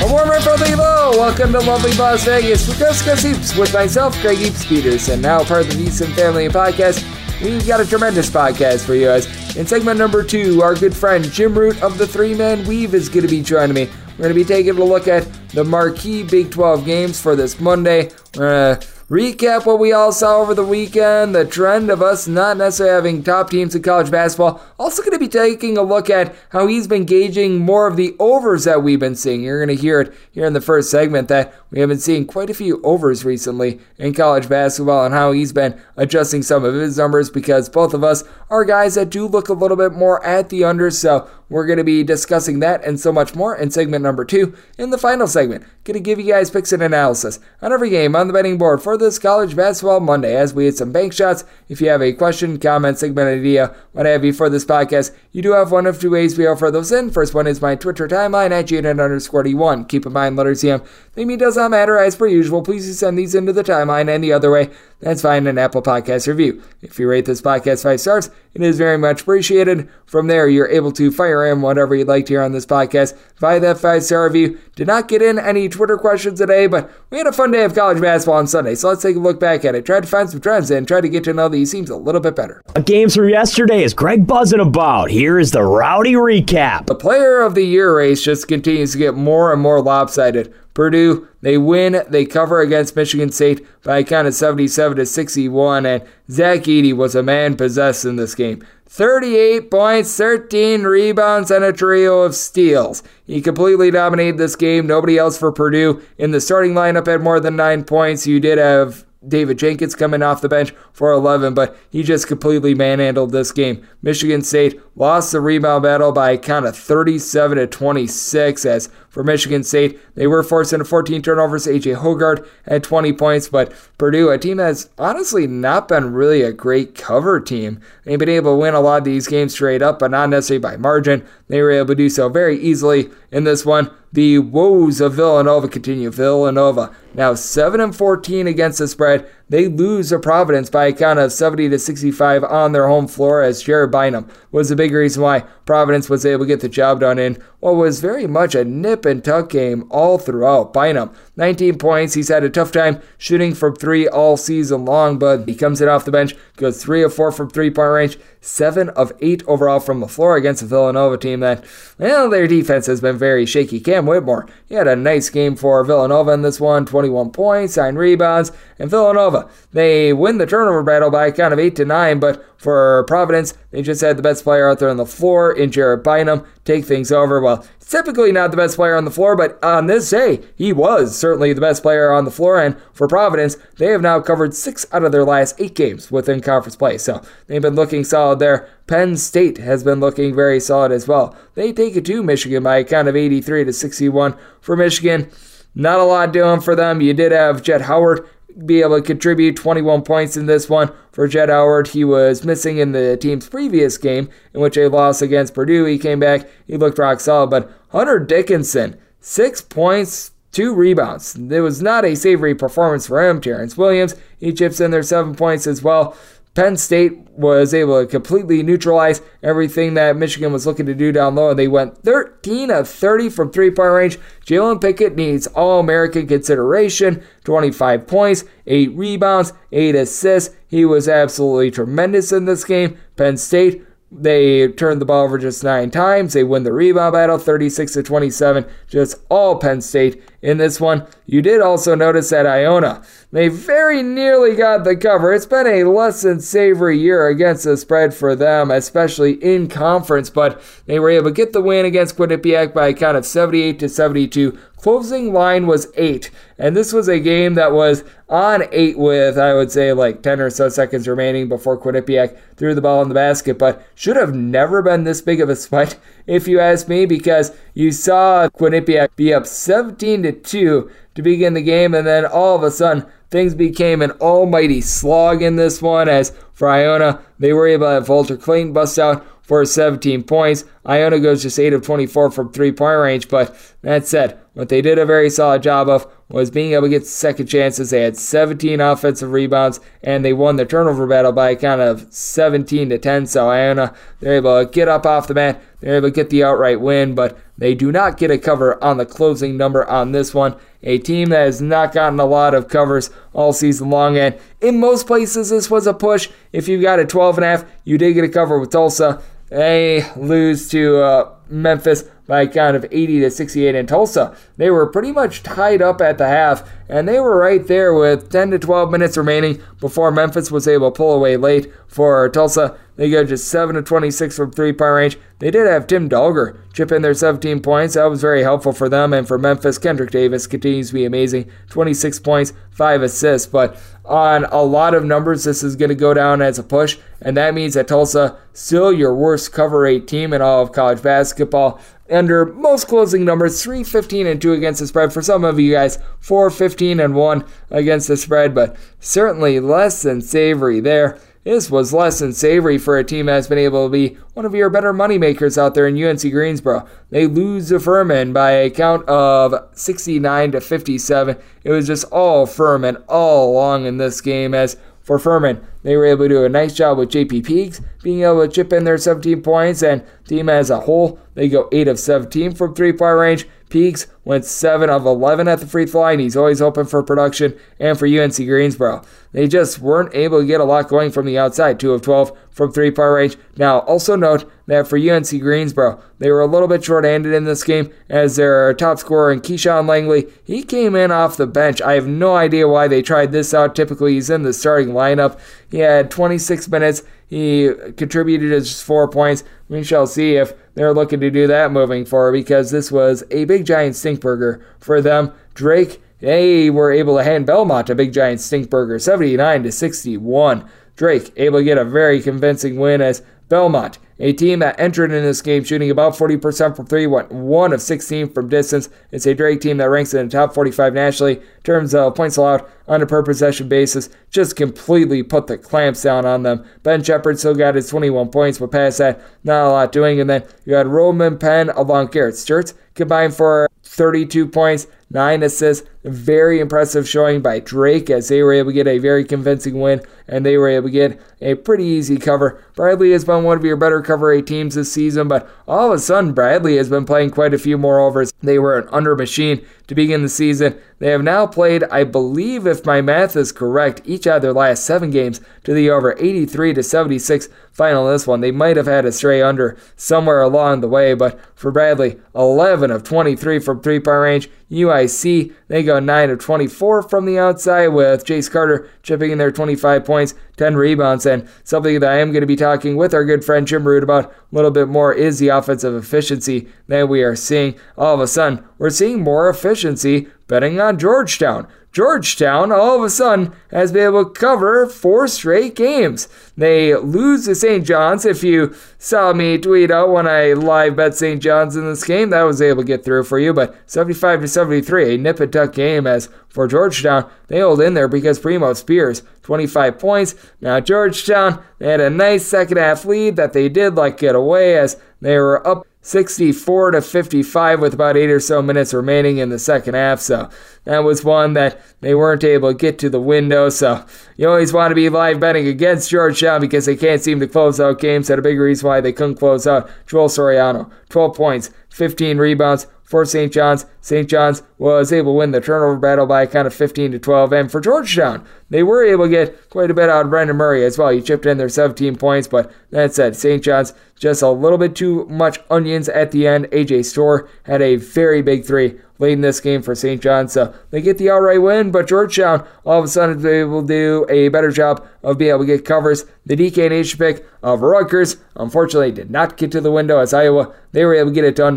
A warm from Levo! Welcome to lovely Las Vegas for Discuss Heaps with myself, Greg Heaps and now part of the VSiN Family Podcast. We've got a tremendous podcast for you as in segment number two, our good friend Jim Root of the Three Man Weave is going to be joining me. We're going to be taking a look at the marquee Big 12 games for this Monday. We're going to recap what we all saw over the weekend, the trend of us not necessarily having top teams in college basketball. Also, going to be taking a look at how he's been gauging more of the overs that we've been seeing. You're going to hear it here in the first segment that we have been seeing quite a few overs recently in college basketball and how he's been adjusting some of his numbers because both of us are guys that do look a little bit more at the unders. So, we're going to be discussing that and so much more in segment number two. In the final segment, going to give you guys picks and analysis on every game on the betting board for this college basketball Monday as we hit some bank shots. If you have a question, comment, segment idea, what have you for this podcast, you do have one of two ways we offer those in. First one is my Twitter timeline at Jaden underscore D1. Keep in mind, letters CM. Maybe does not matter as per usual. Please send these into the timeline and the other way that's fine an Apple Podcast review. If you rate this podcast five stars, it is very much appreciated. From there, you're able to fire in whatever you'd like to hear on this podcast via that five star review. Did not get in any Twitter questions today, but we had a fun day of college basketball on Sunday, so let's take a look back at it. Try to find some trends and try to get to know these teams a little bit better. A Games from yesterday is Greg buzzing about. Here is the rowdy recap. The player of the year race just continues to get more and more lopsided. Purdue, they win, they cover against Michigan State by a count of 77 to 61, and Zach Edey was a man possessed in this game. 38 points, 13 rebounds, and a trio of steals. He completely dominated this game. Nobody else for Purdue in the starting lineup had more than nine points. You did have David Jenkins coming off the bench for 11, but he just completely manhandled this game. Michigan State lost the rebound battle by a count of 37 to 26 as for Michigan State. They were forced into 14 turnovers. AJ Hoggard had 20 points, but Purdue, a team that's honestly not been really a great cover team, they've been able to win a lot of these games straight up, but not necessarily by margin. They were able to do so very easily in this one. The woes of Villanova continue. Villanova now 7 and 14 against the spread. They lose to Providence by a count of 70 to 65 on their home floor as Jared Bynum was the big reason why Providence was able to get the job done in what was very much a nip and tuck game all throughout. Bynum, 19 points. He's had a tough time shooting from three all season long, but he comes in off the bench, goes 3 of 4 from three point range, 7 of 8 overall from the floor against a Villanova team that, well, their defense has been very shaky. Cam Whitmore, he had a nice game for Villanova in this one 21 points, 9 rebounds, and Villanova, they win the turnover battle by count of 8 to 9, but for Providence, they just had the best player out there on the floor in Jared Bynum take things over. Well, typically not the best player on the floor, but on this day, he was certainly the best player on the floor. And for Providence, they have now covered six out of their last eight games within conference play. So they've been looking solid there. Penn State has been looking very solid as well. They take it to Michigan by a count of 83 to 61 for Michigan. Not a lot doing for them. You did have Jett Howard be able to contribute 21 points in this one. For Jett Howard, he was missing in the team's previous game, in which they lost against Purdue. He came back, he looked rock solid. But Hunter Dickinson, six points, two rebounds. It was not a savory performance for him. Terrance Williams, he chips in there seven points as well. Penn State was able to completely neutralize everything that Michigan was looking to do down low. and They went 13 of 30 from three point range. Jalen Pickett needs All American consideration 25 points, 8 rebounds, 8 assists. He was absolutely tremendous in this game. Penn State They turned the ball over just nine times. They win the rebound battle 36 to 27, just all Penn State in this one. You did also notice that Iona, they very nearly got the cover. It's been a less than savory year against the spread for them, especially in conference, but they were able to get the win against Quinnipiac by a count of 78 to 72. Closing line was eight, and this was a game that was on eight with, I would say, like 10 or so seconds remaining before Quinnipiac threw the ball in the basket, but should have never been this big of a sweat, if you ask me, because you saw Quinnipiac be up 17 to 2 to begin the game, and then all of a sudden, things became an almighty slog in this one as for Iona, they were able to have Walter Clayton bust out for 17 points. Iona goes just 8 of 24 from three point range, but that said, what they did a very solid job of was being able to get second chances. They had 17 offensive rebounds and they won the turnover battle by a count of 17 to 10. So Iona, they're able to get up off the mat, they're able to get the outright win, but they do not get a cover on the closing number on this one. A team that has not gotten a lot of covers all season long, and in most places this was a push. If you got a 12 and a half, you did get a cover with Tulsa. They lose to uh, Memphis by a count of 80 to 68 in Tulsa. They were pretty much tied up at the half, and they were right there with 10 to 12 minutes remaining before Memphis was able to pull away late for Tulsa. They go just 7 to 26 from three point range. They did have Tim Dalger chip in their 17 points. That was very helpful for them. And for Memphis, Kendric Davis continues to be amazing 26 points, 5 assists. But on a lot of numbers, this is going to go down as a push. And that means that Tulsa, still your worst cover eight team in all of college basketball under most closing numbers 315 and 2 against the spread for some of you guys 415 and 1 against the spread but certainly less than savory there this was less than savory for a team that's been able to be one of your better moneymakers out there in UNC Greensboro. They lose to Furman by a count of 69 to 57. It was just all Furman all along in this game as for Furman. They were able to do a nice job with JP Peaks being able to chip in their 17 points, and team as a whole, they go 8 of 17 from three point range. Peaks went 7 of 11 at the free throw line. He's always open for production and for UNC Greensboro. They just weren't able to get a lot going from the outside, 2 of 12 from three point range. Now, also note that for UNC Greensboro, they were a little bit short handed in this game as their top scorer Keyshawn Langley, he came in off the bench. I have no idea why they tried this out. Typically, he's in the starting lineup. He had 26 minutes. He contributed just four points. We shall see if they're looking to do that moving forward because this was a big giant stinkburger for them. Drake, they were able to hand Belmont a big giant stinkburger, 79 to 61. Drake able to get a very convincing win as Belmont, a team that entered in this game shooting about 40% from three, went 1 of 16 from distance. It's a Drake team that ranks in the top 45 nationally in terms of points allowed on a per possession basis. Just completely put the clamps down on them. Ben Sheppard still got his 21 points, but past that, not a lot doing. And then you had Roman Penn along Garrett Sturtz combined for 32 points, 9 assists. Very impressive showing by Drake as they were able to get a very convincing win and they were able to get a pretty easy cover. Bradley has been one of your better cover eight teams this season, but all of a sudden Bradley has been playing quite a few more overs. They were an under machine to begin the season. They have now played, I believe, if my math is correct, each of their last seven games to the over 83 to 76 final this one. They might have had a stray under somewhere along the way, but for Bradley, 11 of 23 from three point range. UIC, they go 9 of 24 from the outside with Jace Carter chipping in their 25 points, 10 rebounds, and something that I am going to be talking with our good friend Jim Root about a little bit more is the offensive efficiency that we are seeing. All of a sudden, we're seeing more efficiency betting on Georgetown. Georgetown all of a sudden has been able to cover four straight games. They lose to St. John's. If you saw me tweet out when I live bet St. John's in this game, that was able to get through for you. But 75 to 73, a nip and tuck game. As for Georgetown, they hold in there because Primo Spears 25 points. Now Georgetown, they had a nice second half lead that they did like get away as they were up 64 to 55 with about eight or so minutes remaining in the second half. So that was one that they weren't able to get to the window. So you always want to be live betting against Georgetown because they can't seem to close out games. That a big reason why they couldn't close out Joel Soriano. 12 points, 15 rebounds, for St. John's. St. John's was able to win the turnover battle by a kind of 15 to 12. And for Georgetown, they were able to get quite a bit out of Brandon Murray as well. He chipped in their 17 points, but that said, St. John's just a little bit too much onions at the end. AJ Storr had a very big three late in this game for St. John's. So they get the outright win, but Georgetown all of a sudden able to do a better job of being able to get covers. The DK Nation pick of Rutgers unfortunately did not get to the window as Iowa. They were able to get it done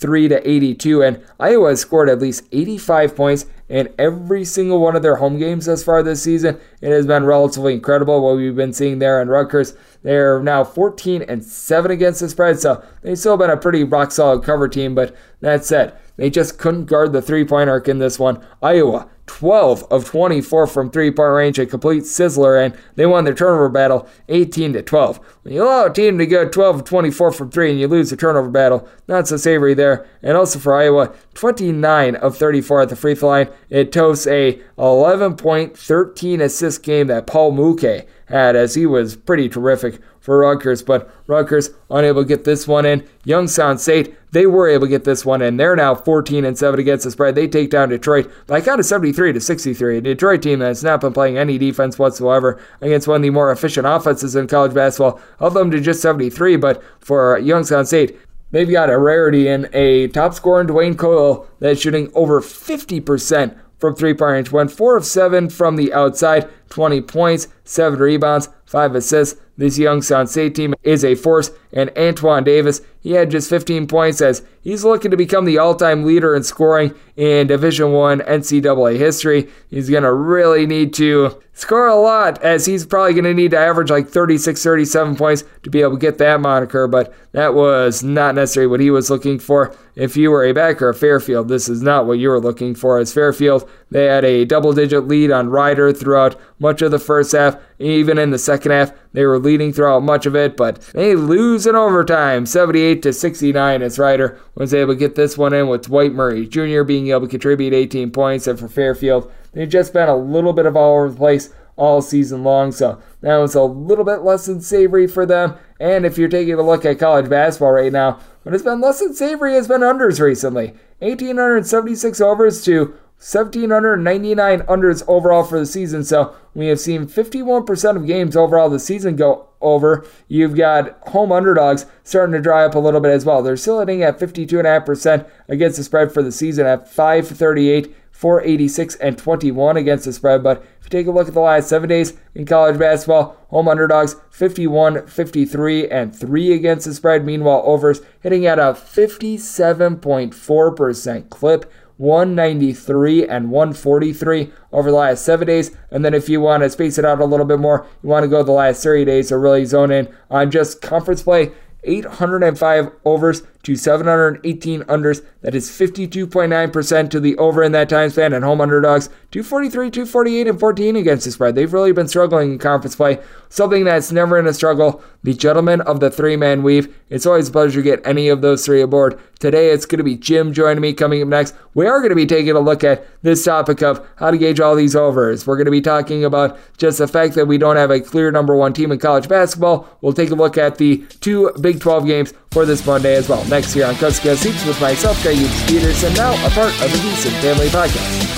93 to 82, and Iowa has scored at least 85 points in every single one of their home games thus far this season. It has been relatively incredible what we've been seeing there in Rutgers. They're now 14 and 7 against the spread, so they've still been a pretty rock solid cover team. But that said, they just couldn't guard the three point arc in this one. Iowa 12 of 24 from three point range, a complete sizzler, and they won their turnover battle 18 to 12. When you allow a team to go 12 of 24 from three and you lose the turnover battle, not so savory there. And also for Iowa, 29 of 34 at the free throw line. It toasts a 11 point, 13 assist game that Paul Muke had as he was pretty terrific for Rutgers, but Rutgers unable to get this one in. Youngstown State, they were able to get this one in. They're now 14 and 7 against the spread. They take down Detroit by count of 73 to 63. A Detroit team that's not been playing any defense whatsoever against one of the more efficient offenses in college basketball, of them to just 73. But for Youngstown State, they've got a rarity in a top scorer in Dwayne Cohill that's shooting over 50% from three point range. Went 4 of 7 from the outside, 20 points, 7 rebounds, 5 assists. This Youngstown State team is a force, and Antoine Davis, he had just 15 points as he's looking to become the all-time leader in scoring in Division One NCAA history. He's going to really need to score a lot as he's probably going to need to average like 36, 37 points to be able to get that moniker, but that was not necessarily what he was looking for. If you were a backer of Fairfield, this is not what you were looking for. As Fairfield, they had a double-digit lead on Rider throughout much of the first half, even in the second half. They were leading throughout much of it, but they lose in overtime, 78 to 69. As Rider was able to get this one in with Dwight Murray Jr. being able to contribute 18 points, and for Fairfield, they've just been a little bit of all over the place all season long. So that was a little bit less than savory for them. And if you're taking a look at college basketball right now, what has been less than savory has been unders recently. 1,876 overs to 1,799 unders overall for the season. So we have seen 51% of games overall the season go over. You've got home underdogs starting to dry up a little bit as well. They're still hitting at 52.5% against the spread for the season at 538. 486 and 21 against the spread. But if you take a look at the last seven days in college basketball, home underdogs 51, 53, and 3 against the spread. Meanwhile, overs hitting at a 57.4% clip. 193 and 143 over the last seven days. And then if you want to space it out a little bit more, you want to go the last 30 days to really zone in on just conference play. 805 overs to 718 unders. That is 52.9% to the over in that time span. And home underdogs, 243, 248, and 14 against the spread. They've really been struggling in conference play. Something that's never in a struggle. The gentlemen of the three man weave. It's always a pleasure to get any of those three aboard. Today it's going to be Jim joining me coming up next. We are going to be taking a look at this topic of how to gauge all these overs. We're going to be talking about just the fact that we don't have a clear number one team in college basketball. We'll take a look at the two Big 12 games for this Monday as well. Next here on Cusco Seats with myself, Greg Peterson, now a part of the VSiN Family Podcast.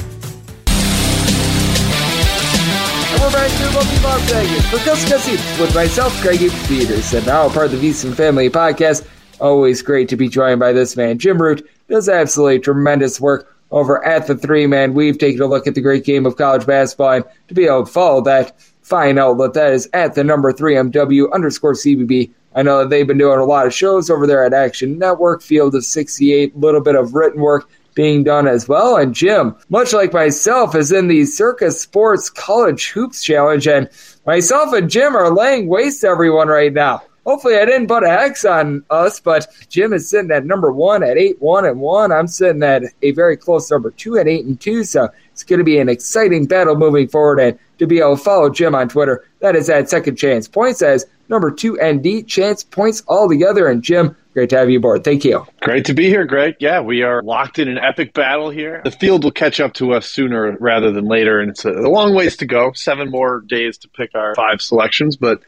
We're back to Lovely Las Vegas for Gus with myself, Greg Peters, and now part of the VSiN Family Podcast. Always great to be joined by this man, Jim Root. Does absolutely tremendous work over at the three man. We've taken a look at the great game of college basketball, and to be able to follow that fine outlet, that is at the number three MW underscore CBB. I know that they've been doing a lot of shows over there at Action Network, Field of 68, a little bit of written work being done as well. And Jim, much like myself, is in the Circa Sports College Hoops Challenge, and myself and Jim are laying waste to everyone right now. Hopefully, I didn't put a hex on us, but Jim is sitting at number one at eight one and one. I'm sitting at a very close number two at eight and two. So it's going to be an exciting battle moving forward. And to be able to follow Jim on Twitter, that is at Second Chance Points as number two ND Chance Points all together. And Jim, Great to have you aboard. Thank you. Great to be here, Greg. Yeah, we are locked in an epic battle here. The field will catch up to us sooner rather than later, and it's a, long ways to go. Seven more days to pick our five selections, but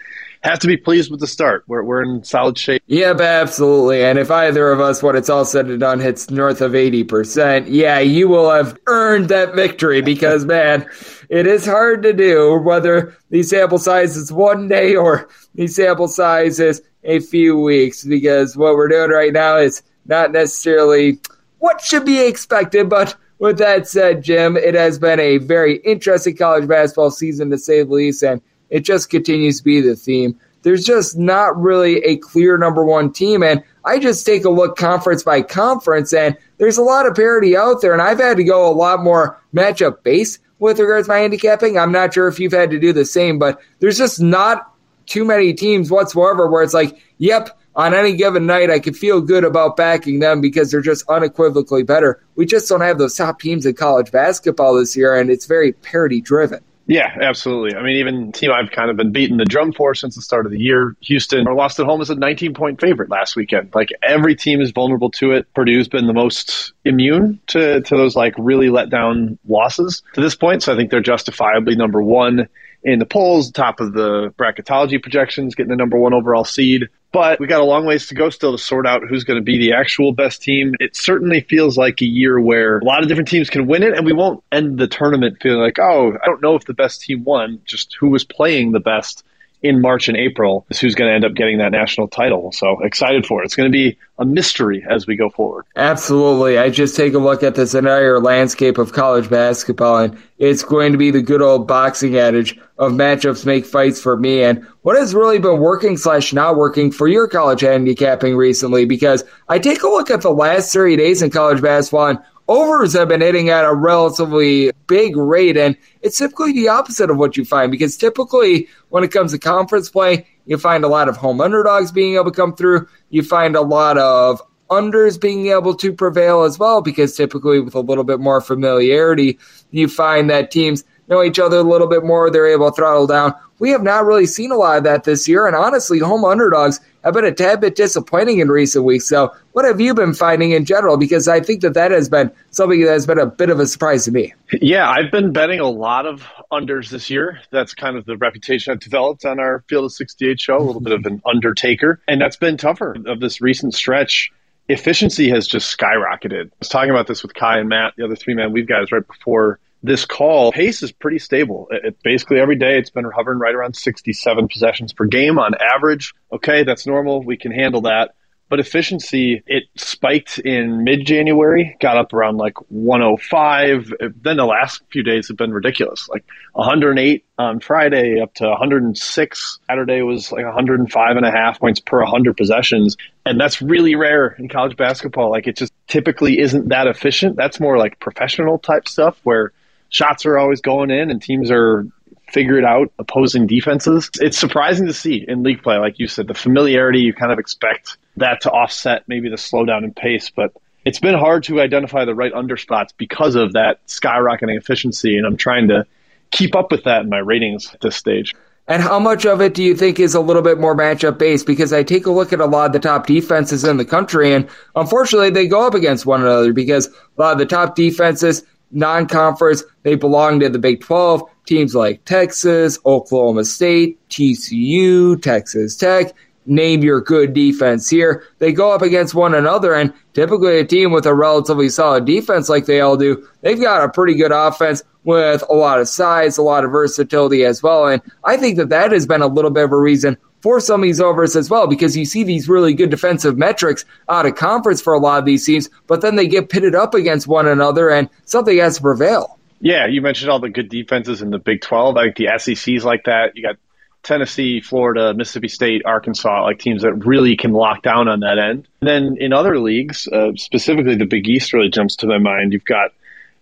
have to be pleased with the start. We're, we're in solid shape. Yep, absolutely. And if either of us, when it's all said and done, hits north of 80%, yeah, you will have earned that victory because, man, it is hard to do whether the sample size is one day or the sample size is a few weeks because what we're doing right now is not necessarily what should be expected. But with that said, Jim, it has been a very interesting college basketball season to say the least, and it just continues to be the theme. There's just not really a clear number one team. And I just take a look conference by conference, and there's a lot of parity out there. And I've had to go a lot more matchup based with regards to my handicapping. I'm not sure if you've had to do the same, but there's just not too many teams whatsoever where it's like, yep, on any given night, I could feel good about backing them because they're just unequivocally better. We just don't have those top teams in college basketball this year, and it's very parity driven. Yeah, absolutely. I mean, even team I've kind of been beating the drum for since the start of the year, Houston, or lost at home as a 19 point favorite last weekend. Like every team is vulnerable to it. Purdue's been the most immune to, to those like really let down losses to this point. So I think they're justifiably number one in the polls, top of the bracketology projections, getting the number one overall seed. But we got a long ways to go still to sort out who's going to be the actual best team. It certainly feels like a year where a lot of different teams can win it, and we won't end the tournament feeling like, oh, I don't know if the best team won, just who was playing the best in March and April is who's going to end up getting that national title. So excited for it. It's going to be a mystery as we go forward. Absolutely. I just take a look at this entire landscape of college basketball, and it's going to be the good old boxing adage of matchups make fights for me. And what has really been working slash not working for your college handicapping recently? Because I take a look at the last 30 days in college basketball, and overs have been hitting at a relatively big rate, and it's typically the opposite of what you find because typically when it comes to conference play, you find a lot of home underdogs being able to come through. You find a lot of unders being able to prevail as well because typically with a little bit more familiarity, you find that teams know each other a little bit more. They're able to throttle down. We have not really seen a lot of that this year, and honestly, home underdogs have been a tad bit disappointing in recent weeks. So, what have you been finding in general? Because I think that that has been something that has been a bit of a surprise to me. Yeah, I've been betting a lot of unders this year. That's kind of the reputation I've developed on our Field of 68 show, a little bit of an undertaker. And that's been tougher of this recent stretch. Efficiency has just skyrocketed. I was talking about this with Ky and Matt, the other three man weave guys, right before this call, pace is pretty stable. It, it, basically every day it's been hovering right around 67 possessions per game on average. Okay, that's normal. We can handle that. But efficiency, it spiked in mid January, got up around like 105. Then the last few days have been ridiculous, like 108 on Friday, up to 106. Saturday was like 105 and a half points per 100 possessions. And that's really rare in college basketball. Like it just typically isn't that efficient. That's more like professional type stuff where shots are always going in and teams are figured out opposing defenses. It's surprising to see in league play, like you said, the familiarity you kind of expect that to offset maybe the slowdown in pace, but it's been hard to identify the right underspots because of that skyrocketing efficiency, and I'm trying to keep up with that in my ratings at this stage. And how much of it do you think is a little bit more matchup based? Because I take a look at a lot of the top defenses in the country, and unfortunately, they go up against one another because a lot of the top defenses non conference, they belong to the Big 12. Teams like Texas, Oklahoma State, TCU, Texas Tech, name your good defense here. They go up against one another, and typically a team with a relatively solid defense like they all do, they've got a pretty good offense with a lot of size, a lot of versatility as well. And I think that that has been a little bit of a reason for some of these overs as well because you see these really good defensive metrics out of conference for a lot of these teams, but then they get pitted up against one another and something has to prevail. Yeah, you mentioned all the good defenses in the Big 12. I think the SEC's like that. You got Tennessee, Florida, Mississippi State, Arkansas, like teams that really can lock down on that end. And then in other leagues, uh, specifically the Big East really jumps to my mind. You've got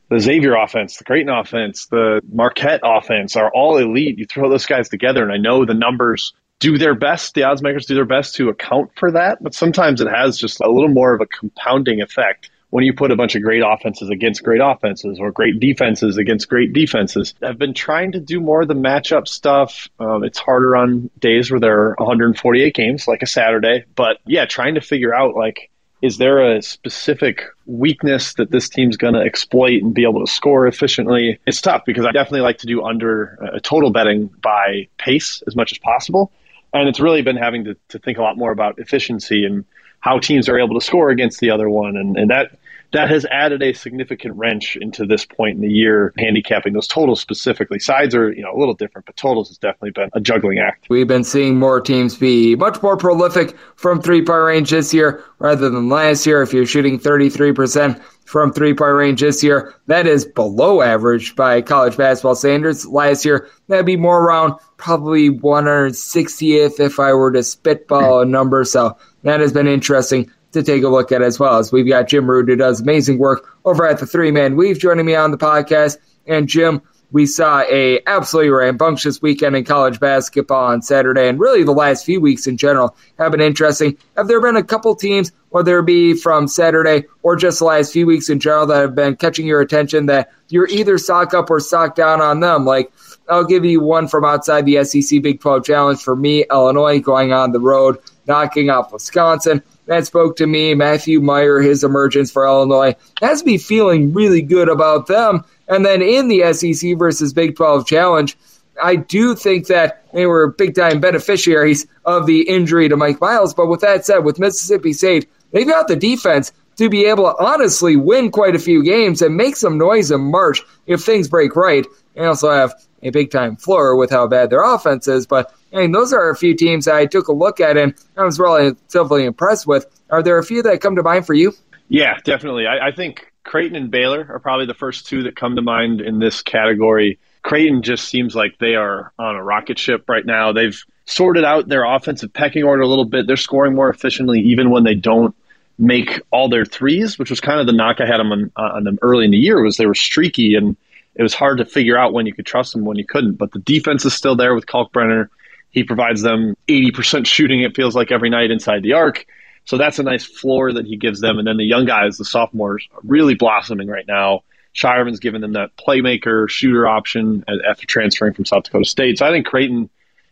the Xavier offense, the Creighton offense, the Marquette offense are all elite. You throw those guys together, and I know the numbers do their best, the odds makers do their best to account for that, but sometimes it has just a little more of a compounding effect when you put a bunch of great offenses against great offenses or great defenses against great defenses. I've been trying to do more of the matchup stuff. Um, it's harder on days where there are 148 games, like a Saturday, but yeah, trying to figure out like, is there a specific weakness that this team's going to exploit and be able to score efficiently? It's tough because I definitely like to do under uh, total betting by pace as much as possible and it's really been having to, to think a lot more about efficiency and how teams are able to score against the other one, and, and that that has added a significant wrench into this point in the year, handicapping those totals specifically. Sides are, you know, a little different, but totals has definitely been a juggling act. We've been seeing more teams be much more prolific from three point range this year rather than last year. If you're shooting 33% from three point range this year, that is below average by college basketball standards. Last year, that'd be more around probably 160th if I were to spitball a number. So that has been interesting to take a look at as well. As we've got Jim Root, who does amazing work over at the Three Man Weave, joining me on the podcast. And Jim, we saw a absolutely rambunctious weekend in college basketball on Saturday, and really the last few weeks in general have been interesting. Have there been a couple teams, whether it be from Saturday or just the last few weeks in general, that have been catching your attention that you're either sock up or sock down on them? Like I'll give you one from outside the SEC Big 12 Challenge for me, Illinois going on the road, knocking off Wisconsin that spoke to me. Matthew Mayer, his emergence for Illinois, has me feeling really good about them. And then in the SEC versus Big 12 Challenge, I do think that they were big time beneficiaries of the injury to Mike Miles. But with that said, with Mississippi State, they've got the defense to be able to honestly win quite a few games and make some noise in March if things break right. They also have a big time floor with how bad their offense is. But I mean, those are a few teams I took a look at and I was relatively impressed with. Are there a few that come to mind for you? Yeah, definitely. I, I think Creighton and Baylor are probably the first two that come to mind in this category. Creighton just seems like they are on a rocket ship right now. They've sorted out their offensive pecking order a little bit. They're scoring more efficiently even when they don't make all their threes, which was kind of the knock I had them on, on them early in the year was they were streaky and it was hard to figure out when you could trust him, when you couldn't. But the defense is still there with Kalkbrenner. He provides them 80% shooting, it feels like, every night inside the arc. So that's a nice floor that he gives them. And then the young guys, the sophomores, are really blossoming right now. Scheierman's given them that playmaker, shooter option after transferring from South Dakota State. So I think Creighton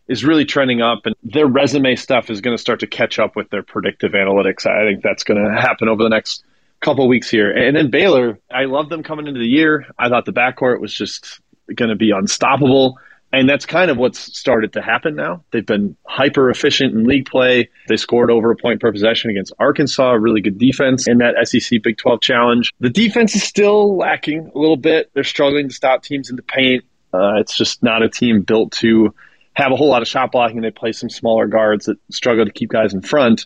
is really trending up, and their resume stuff is going to start to catch up with their predictive analytics. I think that's going to happen over the next couple weeks here. And then Baylor, I love them coming into the year. I thought the backcourt was just going to be unstoppable. And that's kind of what's started to happen now. They've been hyper efficient in league play. They scored over a point per possession against Arkansas, really good defense in that SEC Big 12 challenge. The defense is still lacking a little bit. They're struggling to stop teams in the paint. Uh, it's just not a team built to have a whole lot of shot blocking. They play some smaller guards that struggle to keep guys in front.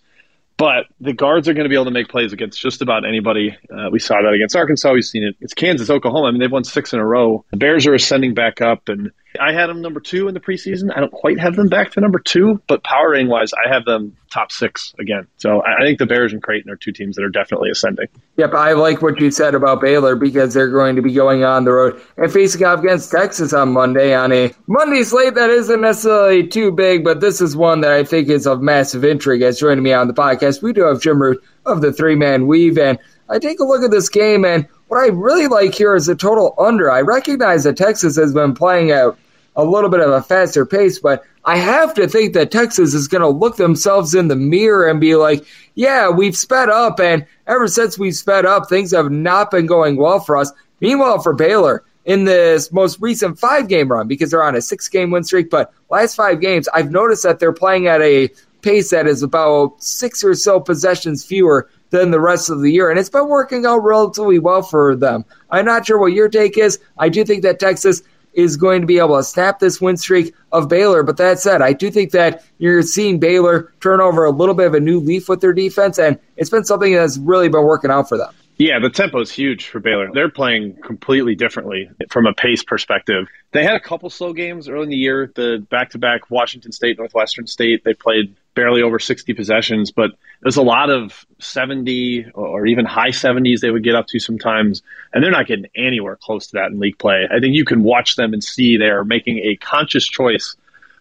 But the guards are going to be able to make plays against just about anybody. Uh, we saw that against Arkansas. We've seen it. It's Kansas, Oklahoma. I mean, they've won six in a row. The Bears are ascending back up, and I had them number two in the preseason. I don't quite have them back to number two, but power wise, I have them top six again. So I think the Bears and Creighton are two teams that are definitely ascending. Yep, I like what you said about Baylor because they're going to be going on the road and facing off against Texas on Monday on a Monday slate that isn't necessarily too big, but this is one that I think is of massive intrigue. As joining me on the podcast, we do have Jim Root of the Three Man Weave, and I take a look at this game and what I really like here is the total under. I recognize that Texas has been playing out a little bit of a faster pace, but I have to think that Texas is going to look themselves in the mirror and be like, yeah, we've sped up, and ever since we've sped up, things have not been going well for us. Meanwhile, for Baylor, in this most recent five game run, because they're on a six game win streak, but last five games, I've noticed that they're playing at a pace that is about six or so possessions fewer than the rest of the year. And it's been working out relatively well for them. I'm not sure what your take is. I do think that Texas is going to be able to snap this win streak of Baylor. But that said, I do think that you're seeing Baylor turn over a little bit of a new leaf with their defense, and it's been something that's really been working out for them. Yeah, the tempo is huge for Baylor. They're playing completely differently from a pace perspective. They had a couple slow games early in the year. The back-to-back Washington State, Northwestern State, they played barely over 60 possessions, but there's a lot of 70 or even high 70s they would get up to sometimes, and they're not getting anywhere close to that in league play. I think you can watch them and see they are making a conscious choice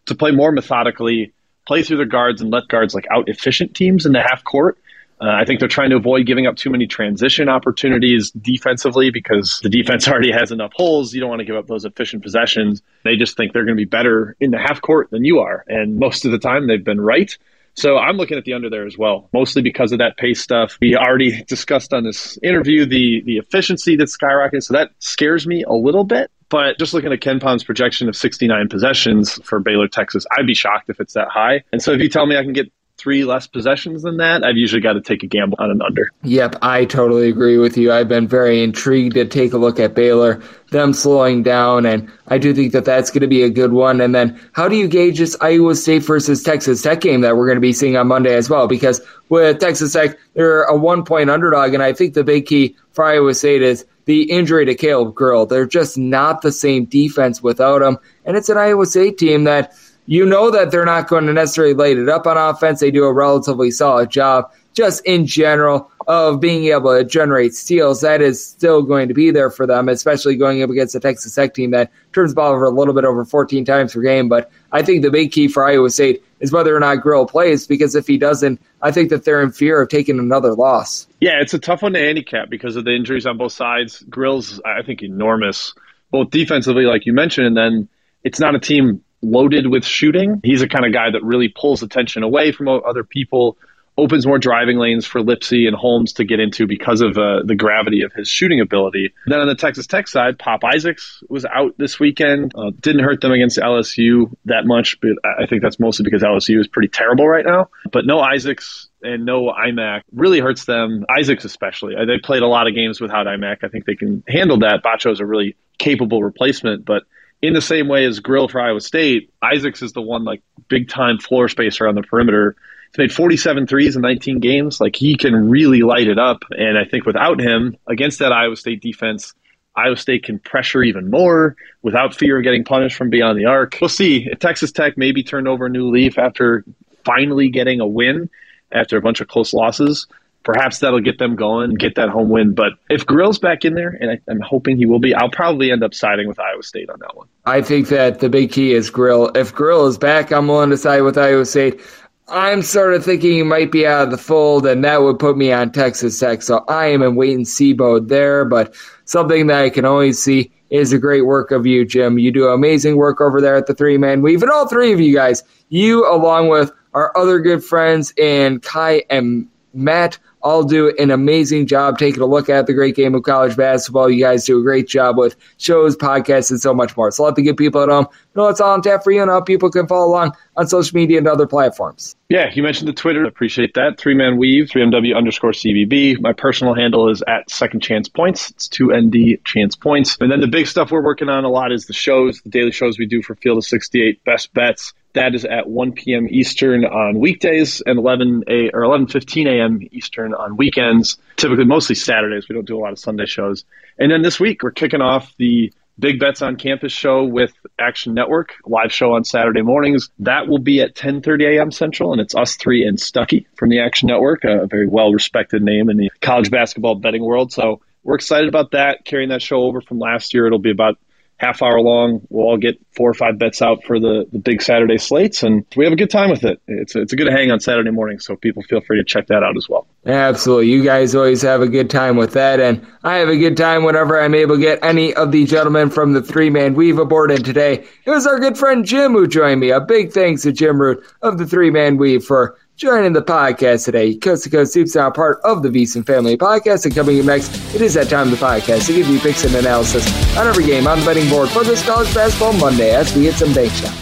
to play more methodically, play through their guards, and let guards like out efficient teams in the half court uh, I think they're trying to avoid giving up too many transition opportunities defensively because the defense already has enough holes. You don't want to give up those efficient possessions. They just think they're going to be better in the half court than you are. And most of the time, they've been right. So I'm looking at the under there as well, mostly because of that pace stuff. We already discussed on this interview the the efficiency that's skyrocketing, so that scares me a little bit. But just looking at KenPom's projection of 69 possessions for Baylor, Texas, I'd be shocked if it's that high. And so if you tell me I can get three less possessions than that, I've usually got to take a gamble on an under. Yep, I totally agree with you. I've been very intrigued to take a look at Baylor, them slowing down, and I do think that that's going to be a good one. And then, how do you gauge this Iowa State versus Texas Tech game that we're going to be seeing on Monday as well? Because with Texas Tech, they're a one point underdog, and I think the big key for Iowa State is the injury to Caleb Grill. They're just not the same defense without him, and it's an Iowa State team that you know that they're not going to necessarily light it up on offense. They do a relatively solid job just in general of being able to generate steals. That is still going to be there for them, especially going up against a Texas Tech team that turns the ball over a little bit over 14 times per game. But I think the big key for Iowa State is whether or not Grill plays, because if he doesn't, I think that they're in fear of taking another loss. Yeah, it's a tough one to handicap because of the injuries on both sides. Grill's, I think, enormous, both defensively, like you mentioned, and then it's not a team loaded with shooting. He's a kind of guy that really pulls attention away from other people, opens more driving lanes for Lipsey and Holmes to get into because of uh, the gravity of his shooting ability. Then on the Texas Tech side, Pop Isaacs was out this weekend. Uh, didn't hurt them against LSU that much, but I think that's mostly because LSU is pretty terrible right now. But no Isaacs and no Aimaq really hurts them. Isaacs especially. They played a lot of games without Aimaq. I think they can handle that. Batcho is a really capable replacement, but in the same way as Grill for Iowa State, Isaacs is the one like big time floor spacer on the perimeter. He's made 47 threes in 19 games. Like he can really light it up. And I think without him against that Iowa State defense, Iowa State can pressure even more without fear of getting punished from beyond the arc. We'll see. Texas Tech maybe turned over a new leaf after finally getting a win after a bunch of close losses perhaps that'll get them going, and get that home win. But if Grill's back in there, and I, am hoping he will be, I'll probably end up siding with Iowa State on that one. I think that the big key is Grill. If Grill is back, I'm willing to side with Iowa State. I'm sort of thinking he might be out of the fold, and that would put me on Texas Tech. So I am in wait and see mode there. But something that I can always see is a great work of you, Jim. You do amazing work over there at the three man weave, and all three of you guys, you along with our other good friends and Ky and Matt all do an amazing job taking a look at the great game of college basketball. You guys do a great job with shows, podcasts, and so much more. So let the good people at home know it's all on tap for you and how people can follow along on social media and other platforms. Yeah, you mentioned the Twitter. I appreciate that. Three Man Weave, 3MW underscore CBB. My personal handle is at Second Chance Points. It's 2ND Chance Points. And then the big stuff we're working on a lot is the shows, the daily shows we do for Field of 68, Best Bets. That is at 1 p.m. Eastern on weekdays and 11 a or 11:15 a.m. Eastern on weekends. Typically, mostly Saturdays. We don't do a lot of Sunday shows. And then this week, we're kicking off the Big Bets on Campus show with Action Network, live show on Saturday mornings. That will be at 10:30 a.m. Central, and it's us three and Stuckey from the Action Network, a very well-respected name in the college basketball betting world. So we're excited about that. Carrying that show over from last year, it'll be about half hour long. We'll all get four or five bets out for the, the big Saturday slates, and we have a good time with it. It's a, it's a good hang on Saturday morning, so people feel free to check that out as well. Absolutely. You guys always have a good time with that, and I have a good time whenever I'm able to get any of the gentlemen from the three man weave aboard. And today, it was our good friend Jim who joined me. A big thanks to Jim Root of the three man weave for joining the podcast today. Coast to Coast Hoops now part of the VSiN Family Podcast. And coming up next, it is that time of the podcast to give you picks and analysis on every game on the betting board for this college basketball Monday as we hit some bank shots.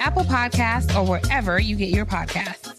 Apple Podcasts, or wherever you get your podcasts.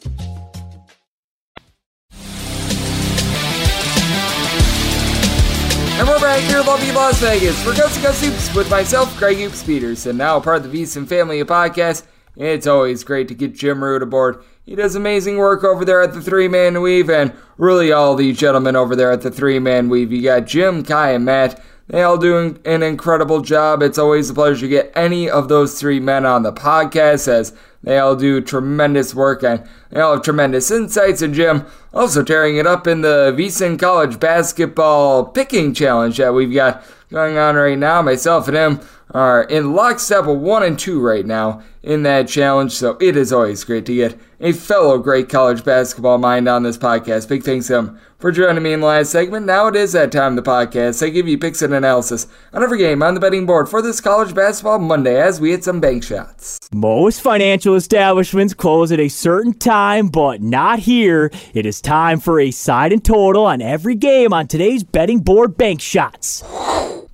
And we're back here in lovely Las Vegas for Coast to Coast Hoops with myself, Greg Hoops Peterson, now part of the VSiN family of podcasts. It's always great to get Jim Root aboard. He does amazing work over there at the three man weave, and really all the gentlemen over there at the three man weave. You got Jim, Ky, and Matt. They all doing an incredible job. It's always a pleasure to get any of those three men on the podcast as they all do tremendous work and they all have tremendous insights. And Jim also tearing it up in the VSiN College Basketball Picking Challenge that we've got going on right now. Myself and him are in lockstep one and two right now in that challenge. So it is always great to get a fellow great college basketball mind on this podcast. Big thanks to him for joining me in the last segment. Now it is that time of the podcast. I give you picks and analysis on every game on the betting board for this college basketball Monday as we hit some bank shots. Most financial establishments close at a certain time, but not here. It is time for a side and total on every game on today's betting board bank shots.